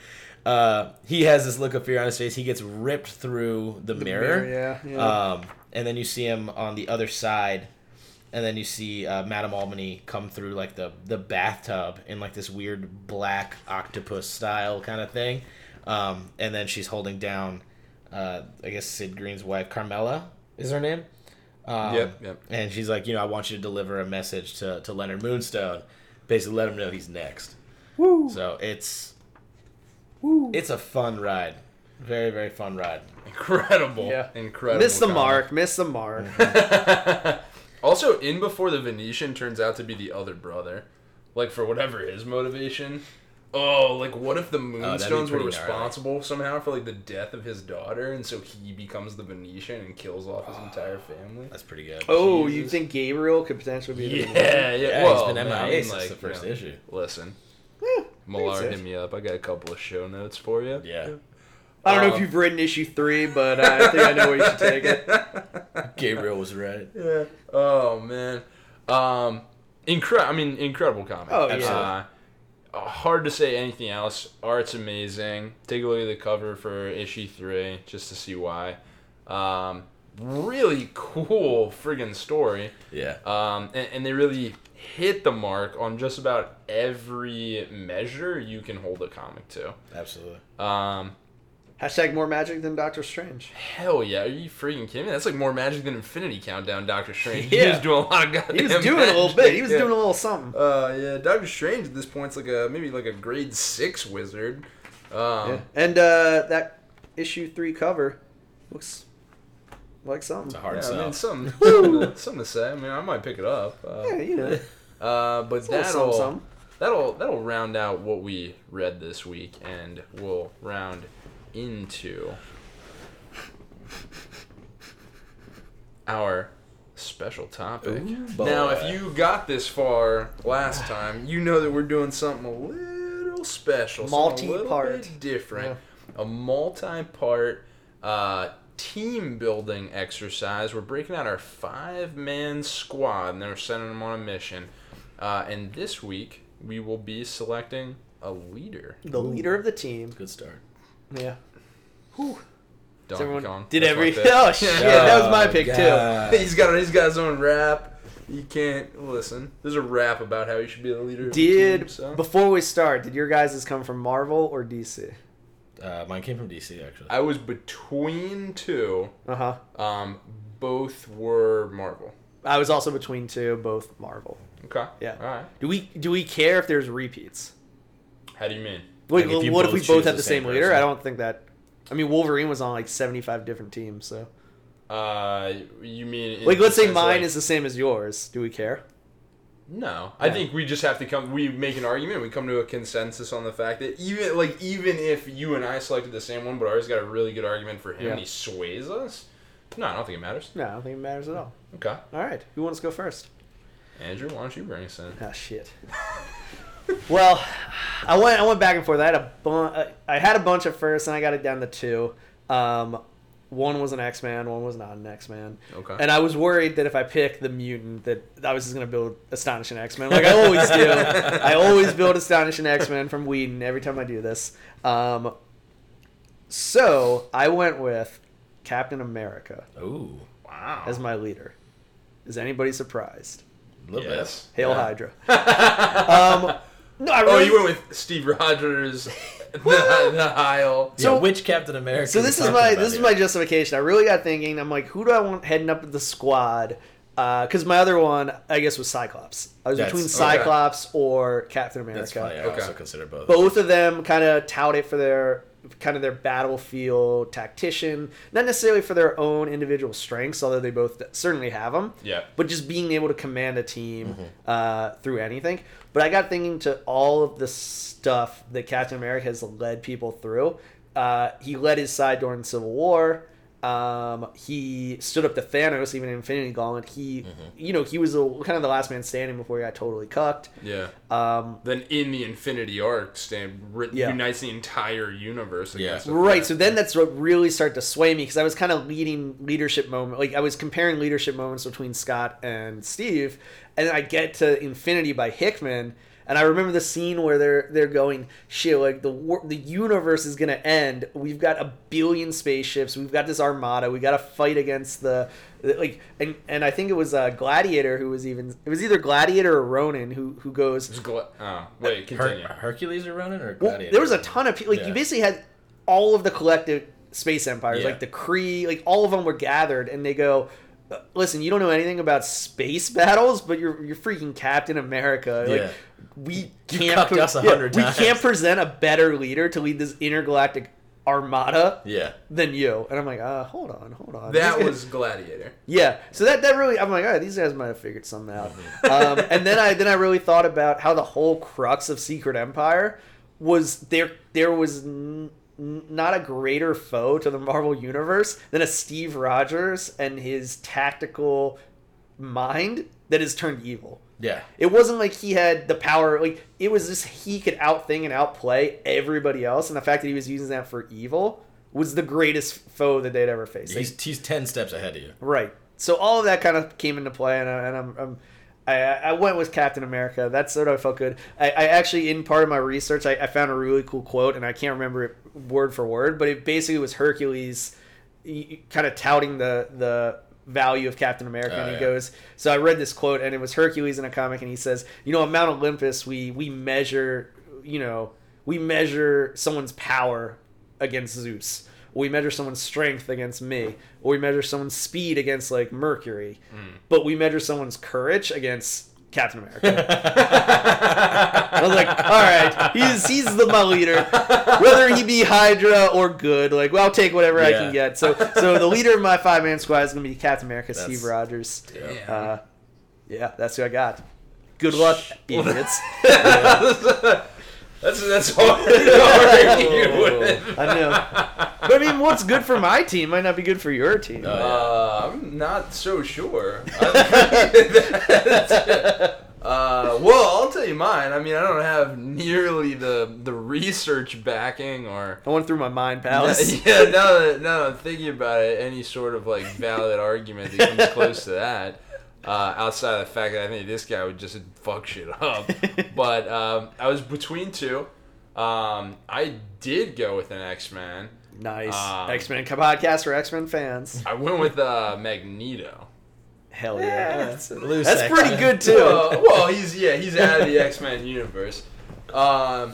Uh, he has this look of fear on his face. He gets ripped through the, mirror. mirror, yeah, yeah. Um, and then you see him on the other side, and then you see uh, Madame Albany come through like the the bathtub in like this weird black octopus style kind of thing. Um, and then she's holding down, uh, I guess Sid Green's wife, Carmela is her name. Um, Yep, yep. And she's like, you know, I want you to deliver a message to, to Leonard Moonstone, basically let him know he's next. Woo. So it's Woo. it's a fun ride, very very fun ride. incredible. Yeah. Incredible. Miss the comic. mark. Miss the mark. also, in before the Venetian turns out to be the other brother, like for whatever his motivation. Oh, like what if the that'd be Moonstones were pretty gnarly. responsible somehow for like the death of his daughter, and so he becomes the Venetian and kills off his entire family? That's pretty good. Oh, you think Gabriel could potentially be? the Yeah, villain? yeah. Yeah, well, he's been man, I mean, since like, the first you know, issue. Listen, Eh, Millar, makes hit me up. I got a couple of show notes for you. Yeah, I don't know if Um, you've written issue three, but I think I know where you should take it. Gabriel was right. Yeah. Oh man. Um, incredible. I mean, incredible comic. Oh, yeah. Uh, hard to say anything else. Art's amazing. Take a look at the cover for issue three just to see why. Um, really cool friggin' story. Yeah, Um, and, and they really hit the mark on just about every measure you can hold a comic to. absolutely. Um, Hashtag more magic than Doctor Strange. hell yeah, are you freaking kidding me? That's like more magic than Infinity Countdown, Doctor Strange. He was doing a lot of goddamn He was doing a little bit. He was Yeah. doing a little something. Uh, yeah, Doctor Strange at this point's like a maybe like a grade six wizard. Um, Yeah. And uh, that issue three cover looks like something. It's a hard yeah, I mean, something, something, to, something to say. I mean, I might pick it up. Uh, Yeah, you know, uh, but a little that'll something, something. that'll that'll round out what we read this week, and we'll round into our special topic. Ooh, now, if you got this far last time, you know that we're doing something a little special, something a little Multi-part. bit different, a multi-part uh, team building exercise. We're breaking out our five-man squad, and then we're sending them on a mission. Uh, and this week, we will be selecting a leader. The leader of the team. Good start. Yeah. Whew. Donkey everyone- Kong. Did That's every? pick. Oh shit! yeah, that was my Oh, pick too. He's got he's got his own rap. You can't listen. There's a rap about how you should be the leader. Of the Did team, so. before we start? Did your guys' come from Marvel or DC? Uh, mine came from DC actually. I was between two. Uh huh. Um, both were Marvel. I was also between two, both Marvel. Okay. Yeah. All right. Do we do we care if there's repeats? How do you mean? Wait, Like, if what if we both have the the same, same leader? person. I don't think that. I mean, Wolverine was on like 75 different teams, so Uh, you mean like, let's say mine like- is the same as yours. Do we care? No, I think we just have to come. We make an argument. We come to a consensus on the fact that even like even if you and I selected the same one, but ours got a really good argument for him, Yeah. and he sways us. No, I don't think it matters. No, I don't think it matters at all. Okay, All right, who wants to go first? Andrew, why don't you bring us in? Ah, shit. well, I went I went back and forth. I had a bu- I had a bunch at first, and I got it down to two. Um, one was an X Man, one was not an X Man. Okay. And I was worried that if I picked the mutant, that I was just gonna build Astonishing X Men, like I always do. I always build Astonishing X Men from Whedon every time I do this. Um, so I went with Captain America Ooh, Wow. as my leader. Is anybody surprised? a little yes. Hail Yeah. Hydra. um, no, I Oh, you went with Steve Rogers, the, the Heil. So- yeah, which Captain America? So this is my this is my justification. I really got thinking. I'm like, who do I want heading up the squad? Because my other one, I guess, was Cyclops. I was That's- between okay. Cyclops or Captain America. That's funny. I Okay. also consider both. Both of them kind of tout it for their kind of their battlefield tactician, not necessarily for their own individual strengths, although they both certainly have them. Yeah. But just being able to command a team Mm-hmm. uh, through anything. But I got thinking to all of the stuff that Captain America has led people through. Uh, he led his side during the Civil War. Um, he stood up to Thanos, even in Infinity Gauntlet. He, Mm-hmm. you know, he was a, kind of the last man standing before he got totally cucked. Yeah. Um, Then in the Infinity Arc, stand ri- Yeah. unites the entire universe Yeah. Right. threat. So then that's what really started to sway me because I was kind of leading leadership moment. Like I was comparing leadership moments between Scott and Steve, and then I get to Infinity by Hickman, and I remember the scene where they're they're going shit like the war, the universe is gonna end. We've got a billion spaceships. We've got this armada. We got to fight against the like and and I think it was uh, Gladiator who was even it was either Gladiator or Ronan who who goes Just gla- oh, wait, Her- continue. Hercules are running or well, Gladiator? there was a ton of people. Like Yeah. you basically had all of the collective space empires, Yeah. like the Kree, like all of them were gathered, and they go, "Uh, "Listen, you don't know anything about space battles, but you're you're freaking Captain America. Like Yeah. we can't cucked us a hundred we can't present a better leader to lead this intergalactic armada Yeah. than you." And I'm like, uh, hold on, hold on. that guys- was Gladiator. yeah, so that that really, I'm like, all right, these guys might have figured something out. Mm-hmm. um, and then I then I really thought about how the whole crux of Secret Empire was there. There was n- n- not a greater foe to the Marvel universe than a Steve Rogers and his tactical mind that has turned evil. Yeah. It wasn't like he had the power. Like it was just he could outthink and outplay everybody else, and the fact that he was using that for evil was the greatest foe that they'd ever faced. He's, he's 10 steps ahead of you. Right. So all of that kind of came into play, and, I, and I'm, I'm I, I went with Captain America. That's what I felt good. I, I actually, in part of my research, I, I found a really cool quote, and I can't remember it word for word, but it basically was Hercules kind of touting the the value of Captain America, Oh, and he oh, yeah. goes. So I read this quote, and it was Hercules in a comic, and he says, "You know, on Mount Olympus, we we measure, you know, we measure someone's power against Zeus." We measure someone's strength against me, or we measure someone's speed against like Mercury, but we measure someone's courage against Captain America. I was like, all right, he's he's the my leader, whether he be Hydra or good. Like, well, I'll take whatever I can get. So, so the leader of my five man squad is gonna be Captain America, That's- Steve Rogers. Damn. Uh, yeah, that's who I got. Good luck, idiots. That's that's hard to argue with. I know, but I mean, what's good for my team might not be good for your team. Oh, Uh, I'm not so sure. uh, well, I'll tell you mine. I mean, I don't have nearly the the research backing or. I went through my mind palace. Yeah, now that, now that I'm thinking about it, any sort of like valid argument that comes close to that, uh, outside of the fact that I think this guy would just fuck shit up. But um, I was between two. Um, I did go with an X Man. Nice. Um, X Men podcast for X Men fans. I went with uh, Magneto. Hell yeah. That's, loose That's pretty good too. Well, well, he's yeah, he's out of the X Men universe. Um,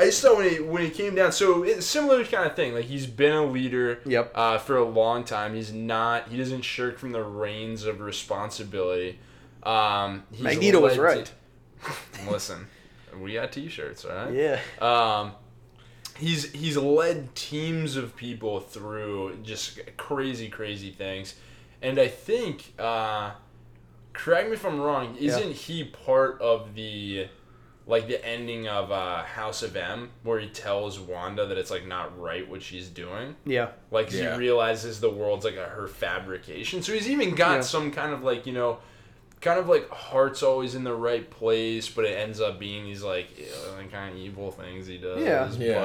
I just thought when he when he came down, so it's similar kind of thing. Like he's been a leader, Yep. uh, for a long time. He's not. He doesn't shirk from the reins of responsibility. Um, Magneto was right. to- listen, we got T-shirts, all right? Yeah. Um, he's he's led teams of people through just crazy, crazy things, and I think, uh, correct me if I'm wrong, isn't he part of the like the ending of uh, House of M where he tells Wanda that it's like not right what she's doing? Yeah. Like Yeah. he realizes the world's like a, her fabrication. So he's even got Yeah. some kind of like you know, kind of like heart's always in the right place, but it ends up being these like, you like kind of evil things he does. Yeah. Yeah.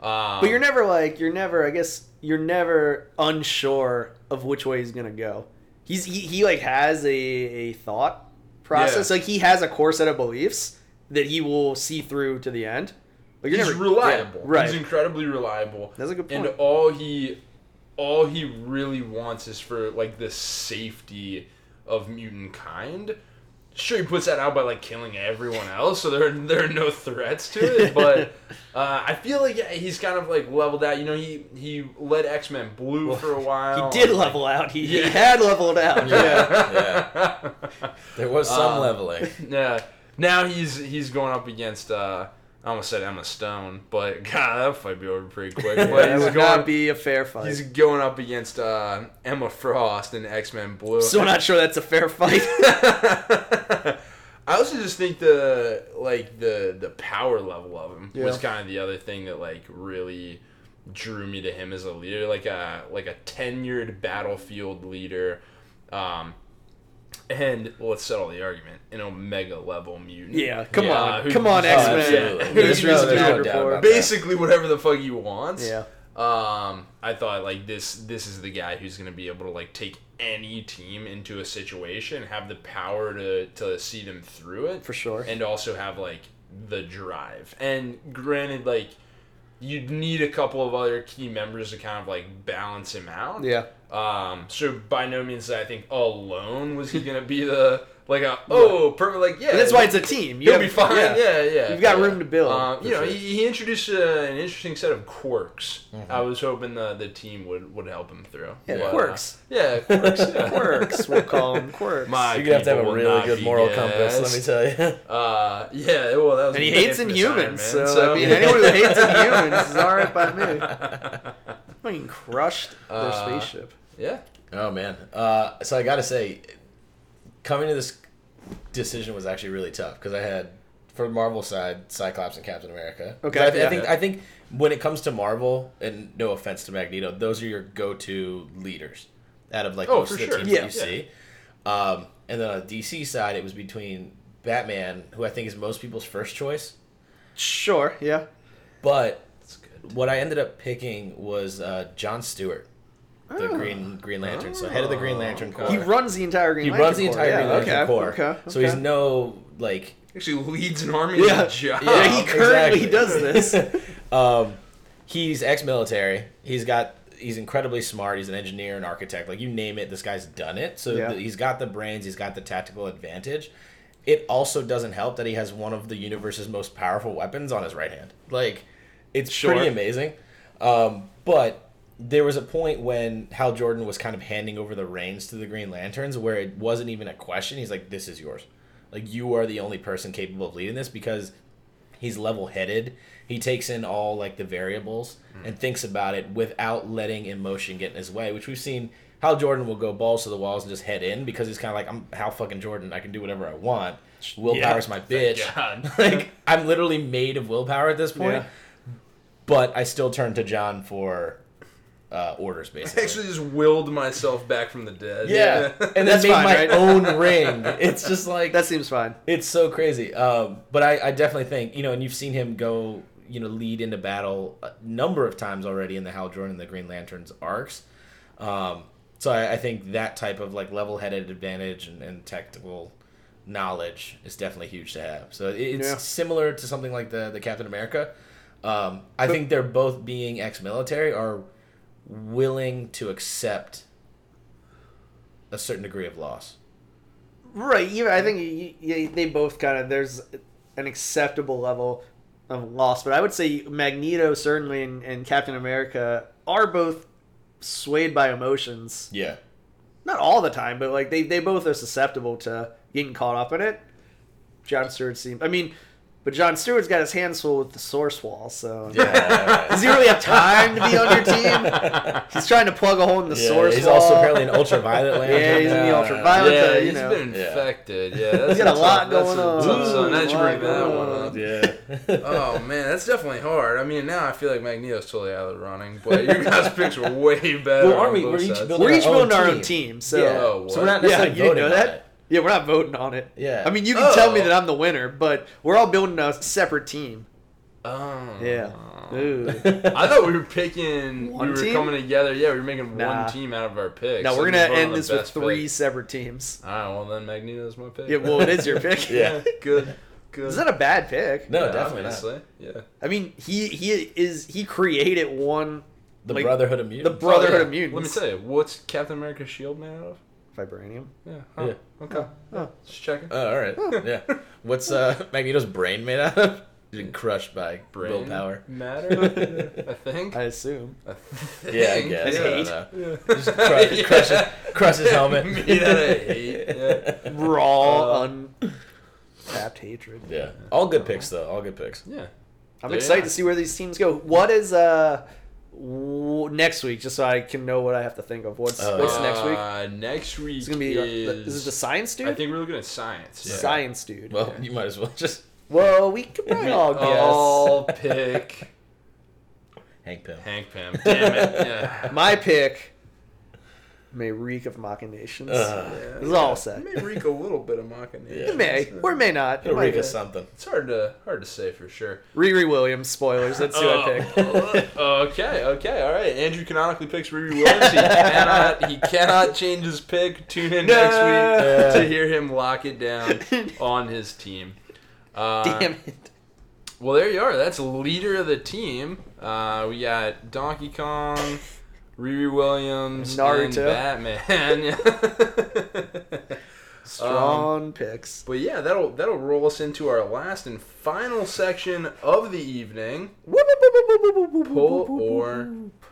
But um, But you're never like you're never I guess you're never unsure of which way he's gonna go. He's he, he like has a, a thought process. Yeah. Like he has a core set of beliefs that he will see through to the end. Like he's never reliable. Yeah, right. He's incredibly reliable. That's a good point. And all he, all he really wants is for like the safety of mutant kind. Sure, he puts that out by like killing everyone else, so there are, there are no threats to it. But uh, I feel like yeah, he's kind of like leveled out. You know, he he led X Men Blue for a while. he did level out. He, he had leveled out. Yeah. There was some Um, leveling. yeah. Now he's he's going up against. Uh, I almost said Emma Stone, but God, that fight be over pretty quick. But That he's would going, not be a fair fight. He's going up against uh, Emma Frost in X Men Blue. Still not sure that's a fair fight. I also just think the like the the power level of him was kind of the other thing that like really drew me to him as a leader, like a like a tenured battlefield leader. Um, and let's settle the argument: an omega level mutant. Yeah, come Yeah, on, who- come on, X Men. absolutely. Who's There's no- used there's that no doubt before? about that. basically whatever the fuck he wants. Yeah. Um, I thought like this this is the guy who's gonna be able to like take any team into a situation, have the power to to see them through it For sure. and also have like the drive. And granted, like you'd need a couple of other key members to kind of like balance him out. Yeah. Um, so by no means I think alone was he gonna be the like a oh perfect like yeah But that's why it's a team. You He'll have- be fine. Yeah, yeah. You've got yeah. room to build, Um, you know, sure. he, he introduced uh, an interesting set of quirks. Mm-hmm. I was hoping the, the team would, would help him through. Yeah, But, uh, quirks. yeah, quirks. Yeah. Quirks. We'll call them quirks. My You're gonna have to have a really good be moral compass. Let me tell you. Uh, yeah. Well, that was. and he hates different Inhumans, so, assignment, I mean, anyone who hates Inhumans is all right by me. Fucking crushed their Uh, spaceship. Yeah. Oh man. Uh, so I gotta say, coming to this decision was actually really tough because I had for Marvel side Cyclops and Captain America. Okay, I, th- yeah. I think I think when it comes to Marvel, and no offense to Magneto, those are your go-to leaders out of like Oh, most of the sure. teams Yeah. that you see. Um, and then on the DC side, it was between Batman, who I think is most people's first choice, Sure, yeah. but what I ended up picking was uh, John Stewart, the Oh. Green Green Lantern. So head of the Green Lantern. Corps. He runs the entire Green He Lantern runs the Corps. entire yeah, Green Lantern okay, Corps. Okay, So he's no like Actually leads an army Yeah. job. Yeah, he currently exactly. does this. um, he's ex-military. He's got he's incredibly smart. He's an engineer, an architect. Like you name it, this guy's done it. So Yeah. the, he's got the brains. He's got the tactical advantage. It also doesn't help that he has one of the universe's most powerful weapons on his right hand. Like it's Sure. pretty amazing. Um, but there was a point when Hal Jordan was kind of handing over the reins to the Green Lanterns where it wasn't even a question. He's like, "This is yours. Like you are the only person capable of leading this because he's level-headed. He takes in all like the variables and thinks about it without letting emotion get in his way, which we've seen. Hal Jordan will go balls to the walls and just head in because he's kind of like, I'm Hal fucking Jordan. I can do whatever I want. Willpower's my bitch. Like I'm literally made of willpower at this point. Yeah. But I still turn to John for uh, orders, I actually just willed myself back from the dead. yeah, and then That's made fine, my right? own ring. It's just like That seems fine. it's so crazy. Um, but I, I definitely think you know, and you've seen him go, you know, lead into battle a number of times already in the Hal Jordan and the Green Lanterns arcs. Um, so I, I think that type of like level-headed advantage and, and technical knowledge is definitely huge to have. So it's Yeah. similar to something like the the Captain America. Um, I think they're both being ex-military are willing to accept a certain degree of loss. Right. Even I think y y they both kind of there's an acceptable level of loss, but I would say Magneto certainly and, and Captain America are both swayed by emotions. Yeah. Not all the time, but like they, they both are susceptible to getting caught up in it. John Stewart seems. I mean, but John Stewart's got his hands full with the source wall, so Yeah. does he really have time to be on your team? He's trying to plug a hole in the Yeah, source he's wall. also apparently in ultraviolet land. Yeah, he's in the ultraviolet. yeah, uh, you he's know. been infected. Yeah, that's He's got a tough- lot that's going a on. tough- So now that you Ooh, bring a that one up. Yeah. Oh man, that's definitely hard. I mean, now I feel like Magneto's totally out of the running, but your guys' picks were way better. Well, aren't we? We're each building We're each our own building our own team. team, so yeah. Oh, so we're not what? yeah, necessarily you voting know on that. It. Yeah, we're not voting on it. Yeah. I mean, you can tell me Oh. that I'm the winner, but we're all building a separate team. Oh. Yeah. Ooh. I thought we were picking. One we were team? coming together. Yeah, we were making Nah. one team out of our picks. now and we're we gonna voted end this with three pick. separate teams. All right, well then Magneto's my pick. Yeah, well, it is your pick. Yeah. good. Good. Is that a bad pick? No, Yeah, definitely obviously. not. Yeah. I mean, he he is he created one The Like, Brotherhood of Mutants. the Brotherhood Oh, of. Mutants. Let me tell you, what's Captain America's shield made out of? Vibranium. Yeah. Huh. Yeah. Okay. Oh. Just checking. Oh, all right. Yeah. What's uh, Magneto's brain made out of? Being crushed by Brain willpower. matter. I think. I assume. I think. Yeah, I guess. His I don't know. Yeah. Just crush, Yeah. crush, his, crush his helmet. Made out of hate. Yeah. Raw, Uh, untapped hatred. Yeah. All good picks, though. All good picks. Yeah. I'm There excited you to see where these teams go. What is uh w- next week? Just so I can know what I have to think of. What's Oh, what's next week? Uh, next week It's gonna be. uh, is. is it the science dude? I think we're looking at science. Yeah. Science dude. Well, you might as well just Well, we could probably all guess. All pick Hank Pym. Hank Pym. Damn it. Yeah. My pick may reek of machinations. Ugh. Yeah, This is all set. It may reek a little bit of machination. Yeah. It may or may not. It It'll might reek of something. It's hard to hard to say for sure. Riri Williams. Spoilers. That's who I picked. Oh, okay, okay, all right. Andrew canonically picks Riri Williams. He cannot he cannot change his pick. Tune in next No. week to hear him lock it down on his team. Uh, Damn it. Well, there you are. That's leader of the team. Uh, we got Donkey Kong, Riri Williams, Naruto. and Batman. Strong picks. but yeah, that'll that'll roll us into our last and final section of the evening. Pull or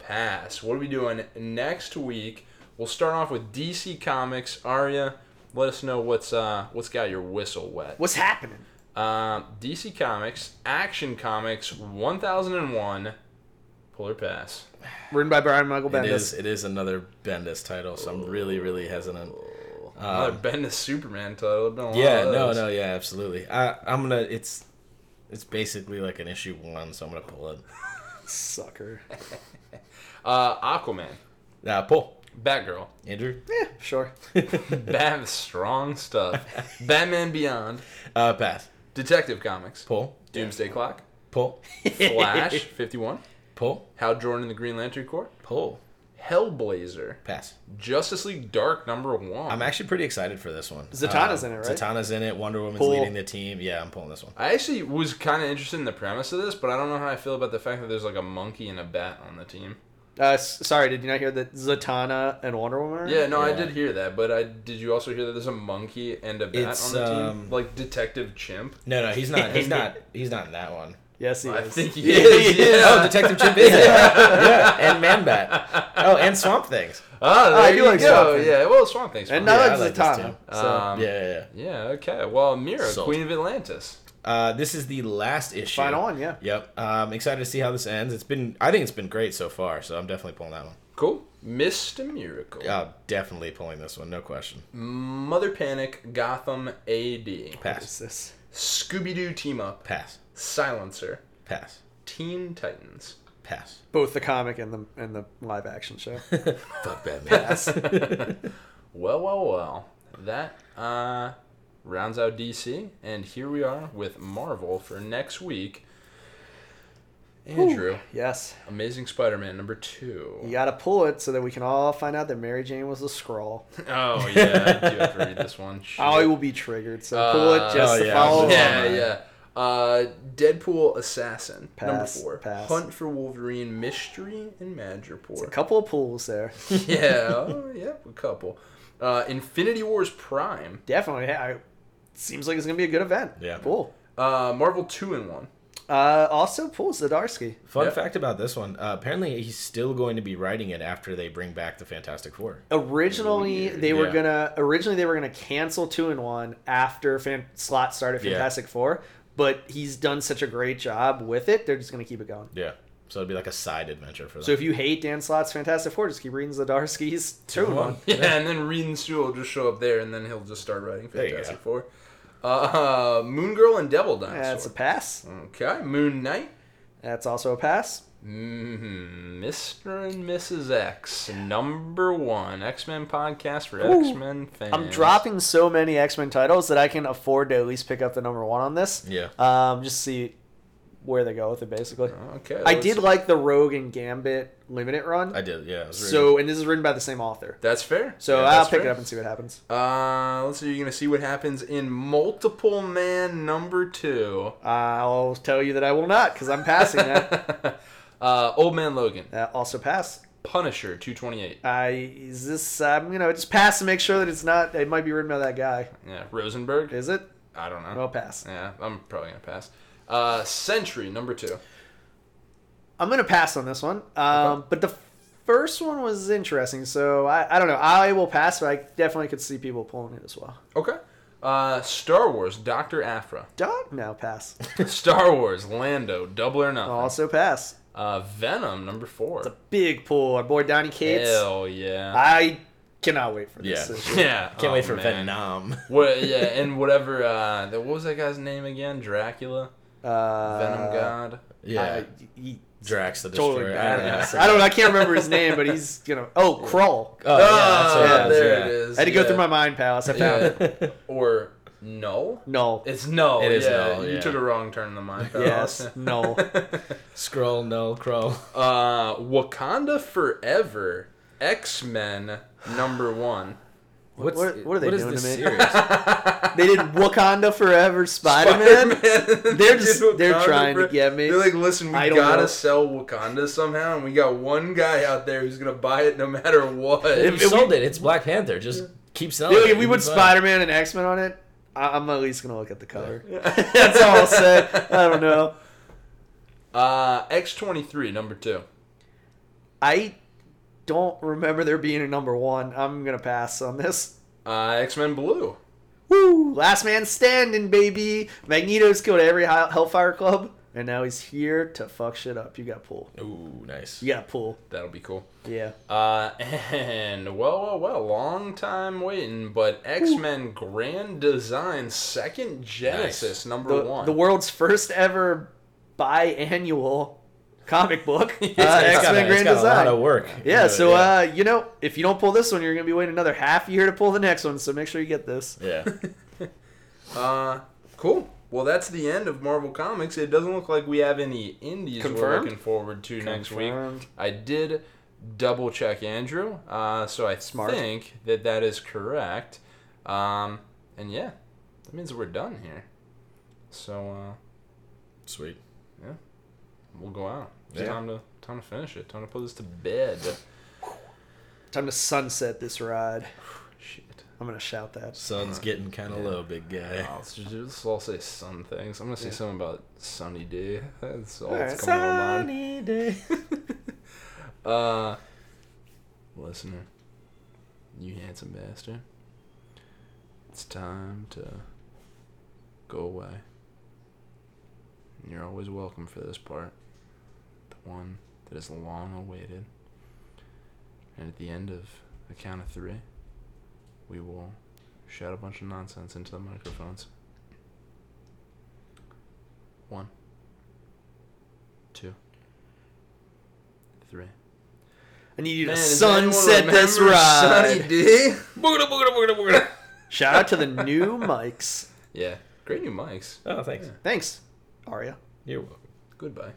pass. What are we doing next week? We'll start off with DC Comics. Arya, let us know what's uh what's got your whistle wet. What's happening? Um, DC Comics, Action Comics, 1001, pull or pass. Written by Brian Michael Bendis. is. It is another Bendis title, so I'm really, really hesitant. Another Um, Bendis Superman title. Been a Yeah. No. No. Yeah. Absolutely. I, I'm gonna. It's. It's basically like an issue one, so I'm gonna pull it. Sucker. Uh, Aquaman, Nah, pull. Batgirl, Andrew. Yeah, sure. Bat strong stuff. Batman Beyond, Uh, pass. Detective Comics, Pull. Doomsday Clock, Pull. Flash 51, Pull. Hal Jordan and the Green Lantern Corps, Pull. Hellblazer, Pass. Justice League Dark number one. I'm actually pretty excited for this one. Zatanna's Um, in it, right? Zatanna's in it. Wonder Woman's Pull. leading the team. Yeah, I'm pulling this one. I actually was kind of interested in the premise of this, but I don't know how I feel about the fact that there's like a monkey and a bat on the team. Uh, s- sorry, did you not hear that Zatanna and Wonder Woman? are in it? Yeah, no, I did hear that, but I did you also hear that there's a monkey and a bat It's, on the team, um, like Detective Chimp? No, no, he's not. He's not. He's not in that one. Yes, he I is. think he Yeah, is. Yeah. Oh, Detective Chimp is it? yeah, and Manbat. Oh, and Swamp Things. Oh, there I do you like go. Swamp Thing. Yeah, well, Swamp Thing's And fine. I Yeah, I like this Zatanna. too. So. Um, Yeah, yeah, yeah. Yeah, okay. Well, Mera, Sold. Queen of Atlantis. Uh, this is the last issue. Final one, yeah. Yep. I'm excited to see how this ends. It's been. I think it's been great so far. So I'm definitely pulling that one. Cool. Mr. Miracle. Yeah, definitely pulling this one. No question. Mother Panic, Gotham AD. Pass. Scooby Doo Team Up, Pass. Silencer, Pass. Teen Titans. Pass. Both the comic and the and the live action show. Fuck Batman. Well, well, well. That uh, rounds out DC, and here we are with Marvel for next week. Andrew, yes, Amazing Spider-Man number two. you got to pull it so that we can all find out that Mary Jane was a Skrull. Oh yeah, I do have to read this one. I Shit. will be triggered, so pull it Uh, just oh, to yeah, follow Yeah, along. yeah. Uh, Deadpool Assassin number four. pass. Hunt for Wolverine Mystery in A Madripoor. couple of pulls there. yeah, oh, yeah, a couple. Uh, Infinity Wars Prime. Definitely. Yeah, I, seems like it's gonna be a good event. Yeah. Cool. Uh, Marvel two in one. Uh, also pulls Zdarsky. Fun Yep. fact about this one: uh, apparently, he's still going to be writing it after they bring back the Fantastic Four. Originally, Weird. they were Yeah. gonna originally they were gonna cancel two and one after Dan Slott started Yeah. Fantastic Four, but he's done such a great job with it. They're just gonna keep it going. Yeah, so it'd be like a side adventure for them. So if you hate Dan Slott's Fantastic Four, just keep reading Zdarsky's two and one. Yeah, and then Reed and Sue will just show up there, and then he'll just start writing Fantastic. Four. Uh, Moon Girl and Devil Dinosaur. That's a pass. okay, Moon Knight. That's also a pass. Mm-hmm. Mr. and Mrs. X, number one X Men podcast for X Men fans. I'm dropping so many X Men titles that I can afford to at least pick up the number one on this. yeah, Um, just see where they go with it, basically. Okay, I did like the Rogue and Gambit limited run. I did. Yeah, so, and this is written by the same author. That's fair. So Yeah, I'll that's pick fair. it up and see what happens. Uh, let's see. You're gonna see what happens in Multiple Man number two. I'll tell you that I will not because I'm passing that. uh, Old Man Logan, that also pass. Punisher, two twenty eight. I is this I'm gonna just pass to make sure that it's not. It might be written by that guy. Yeah, Rosenberg. Is it? I don't know. I'll pass. Yeah, I'm probably gonna pass. Uh, Sentry number two. I'm gonna pass on this one. Um, Okay. but the first one was interesting, so I, I don't know. I will pass, but I definitely could see people pulling it as well. Okay. Uh, Star Wars, Doctor Aphra. Dog, now pass. Star Wars, Lando, Double or Nothing. also pass. Uh, Venom number four. It's a big pull. Our boy Donny Cates. Hell yeah. I cannot wait for this. Yeah. issue. yeah. Can't oh, wait for man. Venom. What? Yeah, and whatever. Uh, that- what was that guy's name again? Dracula. Uh, Venom God. Yeah, I- he- Drax the totally Destroyer. I don't know. I don't know. I can't remember his name, but he's you know. Oh, Crawl. Oh, yeah, that's what Ah, there yeah. it is. I had to go through my mind palace. I found Yeah. it. Or no. No. It's no. It is yeah, no, You yeah. took a wrong turn in the mind. Yes. No. Skrull, no, Crow. uh, Wakanda Forever. X Men number one. What's, what- what are they what is doing this to me? series? They did Wakanda Forever Spider Man. They're just- they're Wakanda trying to get me. They're like, listen, we I gotta know. sell Wakanda somehow, and we got one guy out there who's gonna buy it no matter what. If If you we- sold it, it's Black Panther. Just keep selling Dude, it. if we put. Spider Man and X Men on it, I- I'm at least gonna look at the cover. That's all I'll say. I don't know. Uh, X twenty three number two. I don't remember there being a number one. I'm gonna pass on this. Uh, X Men Blue. Woo! Last man standing, baby. Magneto's killed every Hellfire Club, and now he's here to fuck shit up. You got pull. Ooh, nice. You got pull. That'll be cool. Yeah. Uh, and well, well, well, long time waiting, but X Men Grand Design Second Genesis number The, one. the world's first ever biannual comic book. uh, X Men Grand it's got a lot of work. Yeah, so yeah. uh, you know, if you don't pull this one, you're gonna be waiting another half year to pull the next one. So make sure you get this. yeah. Uh, cool. Well, that's the end of Marvel Comics. It doesn't look like we have any indies we're looking forward to next week. I did double check Andrew, uh, so I Smart. think that that is correct. Um, and yeah, that means we're done here. So uh, Sweet. Yeah, we'll go out. It's Yeah. time to time to finish it. Time to put this to bed. Time to sunset this ride. Shit. I'm gonna shout that. Sun's getting kind of Yeah. low, big guy. Let's, just, let's all say sun things. I'm gonna say Yeah. something about sunny day. That's all Alright. that's coming to my mind. Sunny day. Uh, listener, you handsome bastard. It's time to go away. And You're always welcome for this part, the one that is long awaited. And at the end of the count of three, we will shout a bunch of nonsense into the microphones. One, two, three. I need you to Man, does anyone sunset this ride. Sunny D? Boogada, boogada, boogada, boogada. Shout out to the new mics. Yeah, great new mics. Oh, thanks. Thanks, Arya. You're welcome. Goodbye.